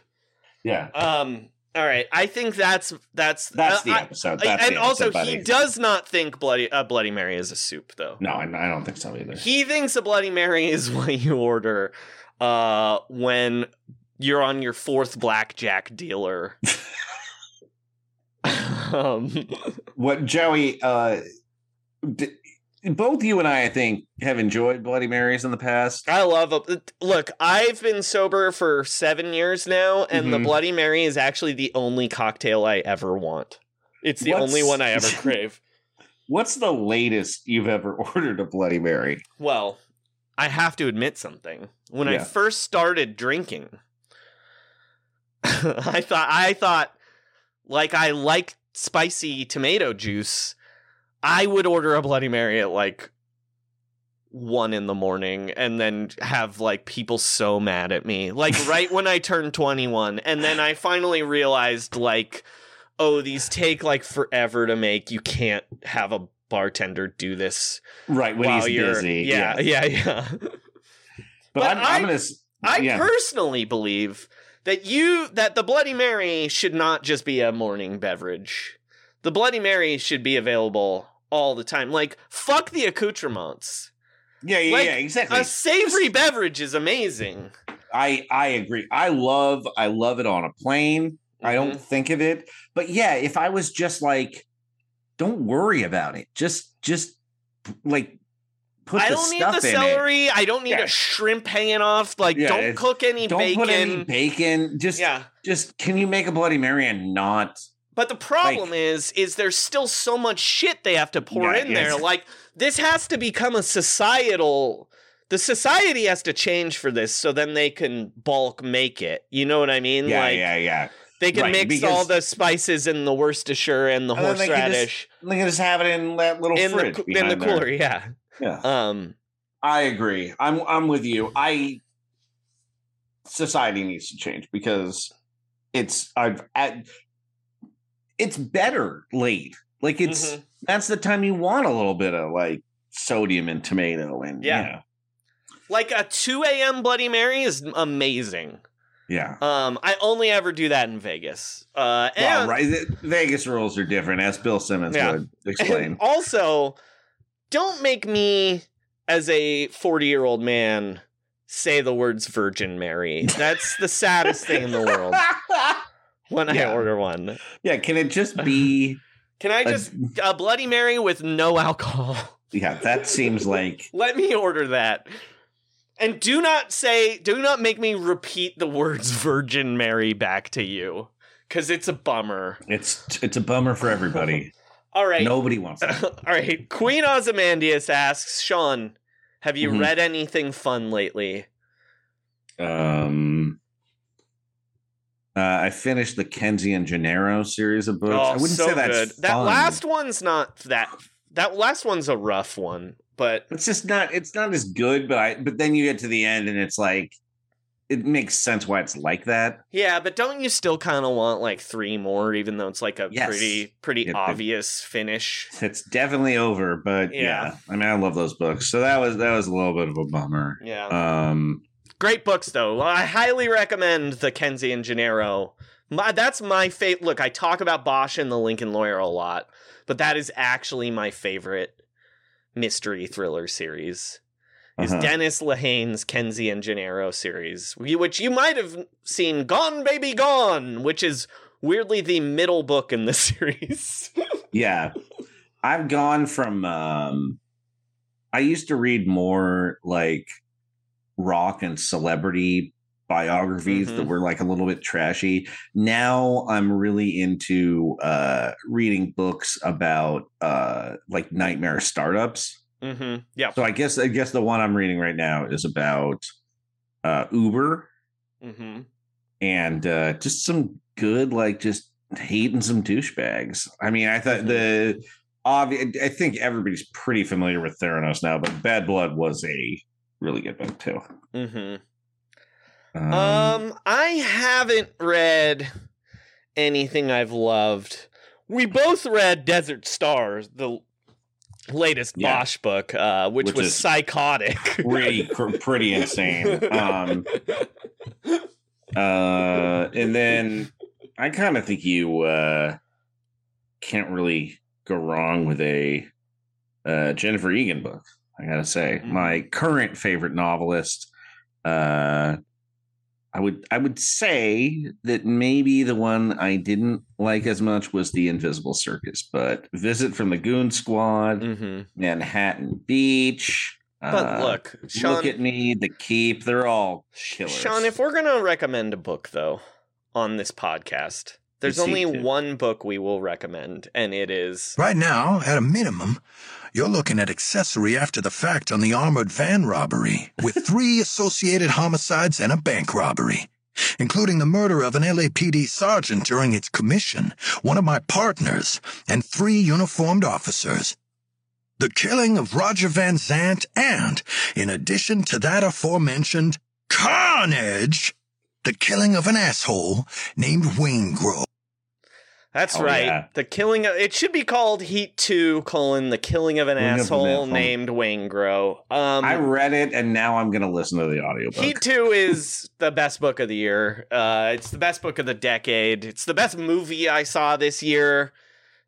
Yeah, Um. All right. I think that's that's that's uh, the episode. I- That's and the also, episode, he does not think bloody a Bloody Mary is a soup, though. No, I, I don't think so either. He thinks a Bloody Mary is what you order uh, when you're on your fourth blackjack dealer. um, what Joey uh d- both you and I I think have enjoyed Bloody Marys in the past. I love it. Look, I've been sober for seven years now, and the Mhm. Bloody Mary is actually the only cocktail I ever want. It's the What's- only one I ever crave. What's the latest you've ever ordered a Bloody Mary? Well, I have to admit something. When I first started drinking, I thought I thought like I like spicy tomato juice. I would order a Bloody Mary at like one in the morning and then have like people so mad at me. Like right when I turned 21. And then I finally realized like, oh, these take like forever to make. You can't have a bartender do this Right when he's busy. Yeah, yeah, yeah. But, But I'm, I- I'm gonna. I yeah. personally believe that you that the Bloody Mary should not just be a morning beverage. The Bloody Mary should be available all the time. Like fuck the accoutrements. yeah, yeah, like, yeah, exactly. A savory beverage is amazing. I I agree. I love I love it on a plane. I don't Mhm. think of it, but yeah, if I was just like, don't worry about it. Just just like put I don't need the in it. celery. I don't need Yeah. a shrimp hanging off. Like Yeah, don't cook any Don't bacon. put any bacon. Just yeah. just can you make a Bloody Mary and not? But the problem is, is there's still so much shit they have to pour Yeah, in there. Like this has to become a societal the society has to change for this so then they can bulk make it. You know what I mean? Yeah, like yeah, yeah. They can Right, mix because- all the spices in the Worcestershire and the And then they can horseradish just- They can just have it in that little in the fridge coo- in the behind there. cooler, yeah. Yeah. Um I agree. I'm I'm with you. I society needs to change because it's I've at, it's better late. Like it's Mhm. that's the time you want a little bit of like sodium and tomato and Yeah. like a 2 a.m. Bloody Mary is amazing. Yeah. Um, I only ever do that in Vegas. Uh, and, Well, right. Vegas rules are different, as Bill Simmons Yeah. would and explain. also, don't make me, as a 40 year old man, say the words Virgin Mary. That's the saddest thing in the world when I order one. yeah, can it just be? Can I just a Bloody Mary with no alcohol? Yeah, that seems like Let me order that. And do not say, do not make me repeat the words Virgin Mary back to you. Cause it's a bummer. it's it's a bummer for everybody. All right. Nobody wants that. All right. Queen Ozymandias asks, Sean, have you Mhm. read anything fun lately? Um, uh, I finished the Kenzie and Gennaro series of books. I wouldn't Oh, so say that's good. That last one's not that. That last one's a rough one, but It's just not. It's not as good. But I. But then you get to the end, and it's like, it makes sense why it's like that. yeah. But don't you still kind of want like three more, even though it's like a Yes. pretty pretty It- it- obvious finish? It's definitely over. But yeah. Yeah. I mean, I love those books. So that was that was a little bit of a bummer. Yeah. Um. Great books, though. I highly recommend the Kenzie and Gennaro. My, that's my favorite. Look, I talk about Bosch and the Lincoln Lawyer a lot, but that is actually my favorite mystery thriller series. Is Uh-huh. Dennis Lehane's Kenzie and Gennaro series, which you might have seen Gone Baby Gone, which is weirdly the middle book in the series. Yeah. I've gone from um I used to read more like rock and celebrity biographies that Mhm. were like a little bit trashy. Now I'm really into uh reading books about uh like nightmare startups. mm-hmm. Yeah. So I guess I guess the one I'm reading right now is about uh Uber Mm-hmm. and uh just some good like just hating some douchebags. I mean, I thought the obvious. I think everybody's pretty familiar with Theranos now, but Bad Blood was a really good book too. Mm-hmm. Um, Um, I haven't read anything I've loved. We both read Desert Stars, the latest Yeah. Bosch book, uh, which, Which was psychotic. pretty pretty insane. Um, uh, and then I kind of think you uh can't really go wrong with a uh Jennifer Egan book. I gotta say, Mhm. my current favorite novelist. Uh, I would I would say that maybe the one I didn't like as much was the Invisible Circus, but Visit from the Goon Squad, hmm Manhattan Beach. But uh, look, Sean, Look at me, The Keep. They're all killers. Sean, if we're gonna recommend a book though on this podcast, there's only Heat, too. one book we will recommend, and it is Right now, at a minimum, you're looking at accessory after the fact on the armored van robbery, with three associated homicides and a bank robbery, including the murder of an LAPD sergeant during its commission, one of my partners, and three uniformed officers. The killing of Roger Van Zant, and, in addition to that aforementioned carnage, the killing of an asshole named Waingro. That's Oh, right. yeah. The killing of it should be called Heat Two: colon the killing of an asshole asshole. named Wayne Grow. Um, I read it and now I'm gonna listen to the audiobook. Heat 2 is the best book of the year. Uh, it's the best book of the decade. It's the best movie I saw this year.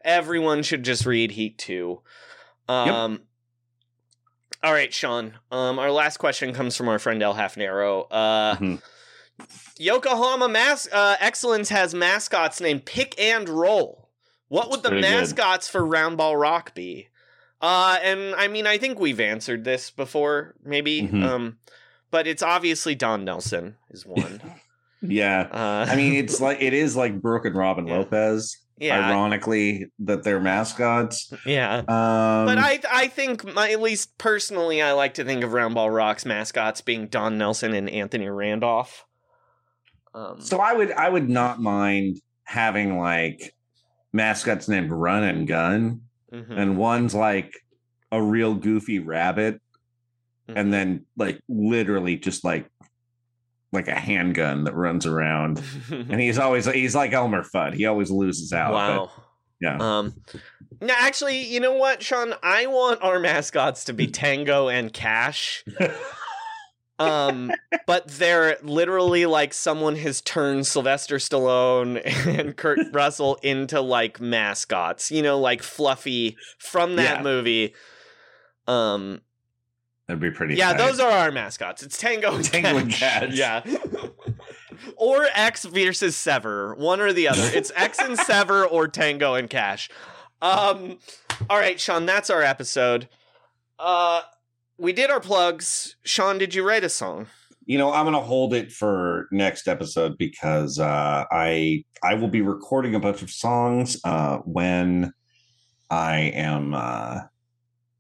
Everyone should just read Heat 2. Um, All right, Sean. Um, our last question comes from our friend El Hafnero. Uh, Mhm. Yokohama Mas- uh, Excellence has mascots named Pick and Roll. What would the pretty good. mascots for Roundball Rock be? Uh, and I mean, I think we've answered this before, maybe. Mhm. Um, but it's obviously Don Nelson is one. Yeah. Uh, I mean, it's like it is like Brooke and Robin Yeah. Lopez. Yeah. Ironically, that they're mascots. Yeah. Um, but I I think my, at least personally I like to think of Roundball Rock's mascots being Don Nelson and Anthony Randolph. Um, So I would I would not mind having like mascots named Run and Gun, mhm. and one's like a real goofy rabbit, Mm-hmm. and then like literally just like like a handgun that runs around, and he's always he's like Elmer Fudd. He always loses out. but- wow. yeah. Um, no, actually, you know what, Sean? I want our mascots to be Tango and Cash. Um, but they're literally like someone has turned Sylvester Stallone and Kurt Russell into like mascots, you know, like Fluffy from that Yeah. movie. Um, That'd be pretty. yeah, tight. those are our mascots. It's Tango and Tango and. Cash. Yeah. or Ecks versus Sever, one or the other. It's Ecks and Sever or Tango and Cash. Um, all right, Sean, that's our episode. Uh, we did our plugs. Sean, did you write a song? you know i'm gonna hold it for next episode because uh i i will be recording a bunch of songs uh when i am uh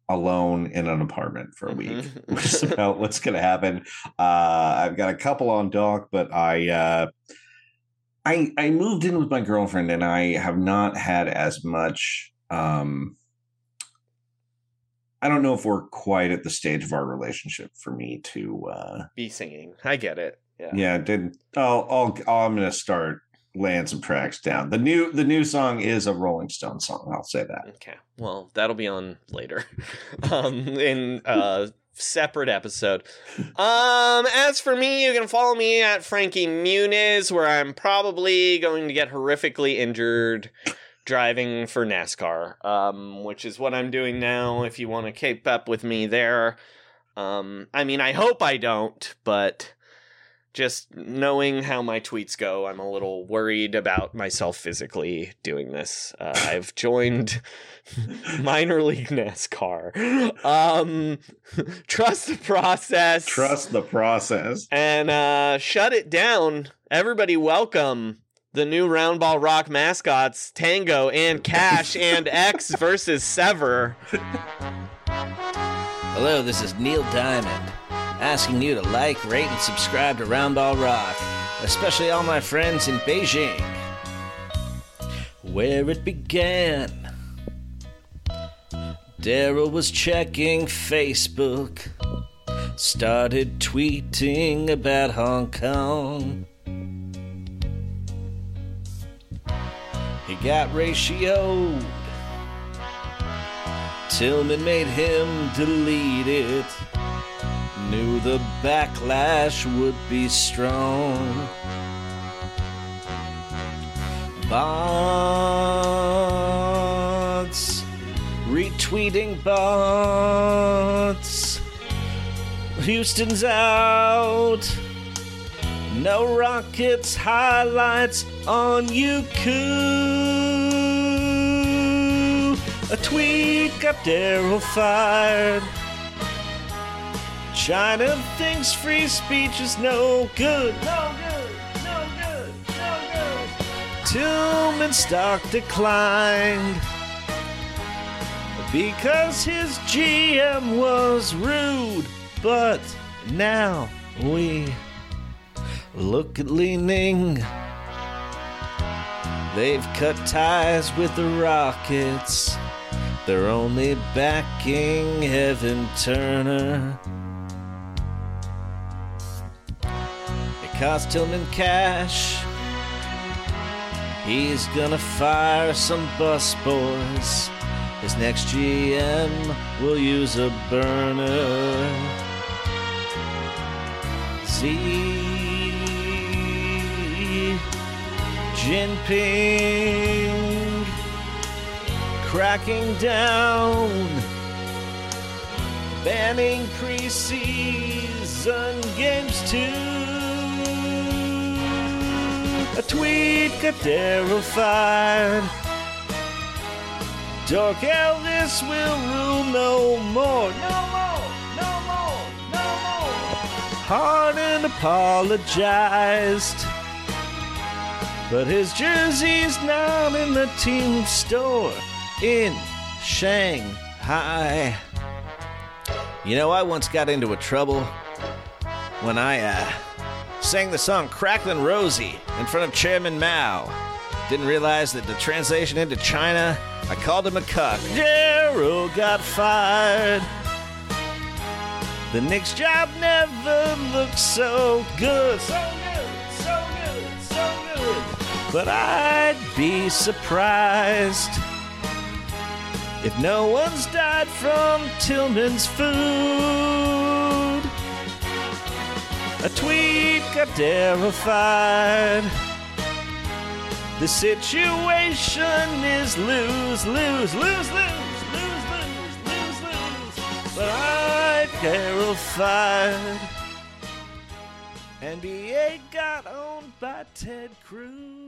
alone in an apartment for a week Mm-hmm. which is about what's gonna happen uh i've got a couple on dock but i uh i i moved in with my girlfriend and i have not had as much um I don't know if we're quite at the stage of our relationship for me to uh Be singing. I get it. Yeah. yeah, did I'll, I'll I'm gonna start laying some tracks down. The new the new song is a Rolling Stone song. I'll say that. Okay. Well, that'll be on later. um in a separate episode. Um as for me, you can follow me at Frankie Muniz where I'm probably going to get horrifically injured driving for NASCAR. Um which is what I'm doing now if you want to keep up with me there. Um I mean, I hope I don't, but just knowing how my tweets go, I'm a little worried about myself physically doing this. Uh, I've joined minor league NASCAR. Um, trust the process. Trust the process. and uh, shut it down. Everybody, welcome the new Roundball Rock mascots, Tango and Cash and Ecks versus Sever. Hello, this is Neil Diamond, asking you to like, rate, and subscribe to Roundball Rock, especially all my friends in Beijing. Where it began. Daryl was checking Facebook, started tweeting about Hong Kong. He got ratioed. Tilman made him delete it. Knew the backlash would be strong. Bots, retweeting bots. Houston's out. No Rockets highlights on YouTube. A tweet got Daryl fired. China thinks free speech is no good. No good, no good, no good. Tilman stock declined because his GM was rude. But now we look at Li-Ning. They've cut ties with the Rockets. They're only backing Evan Turner. It cost Tilman cash. He's gonna fire some bus boys. His next GM will use a burner. Xi Jinping cracking down, banning preseason games too. A tweet got Daryl fired. Dark Elvis will rule no more. No more, no more, no more. Harden apologized. But his jersey's not in the team store in Shanghai. You know, I once got into a trouble when I uh, sang the song Cracklin' Rosie in front of Chairman Mao. Didn't realize that the translation into China, I called him a cuck. Darrow got fired. The Knicks job never looked so good. So good, But I'd be surprised if no one's died from Tilman's food. A tweet got Darrow fired. The situation is lose, lose, lose, lose, lose, lose, lose, lose. But I Darrow fired. NBA got owned by Ted Cruz.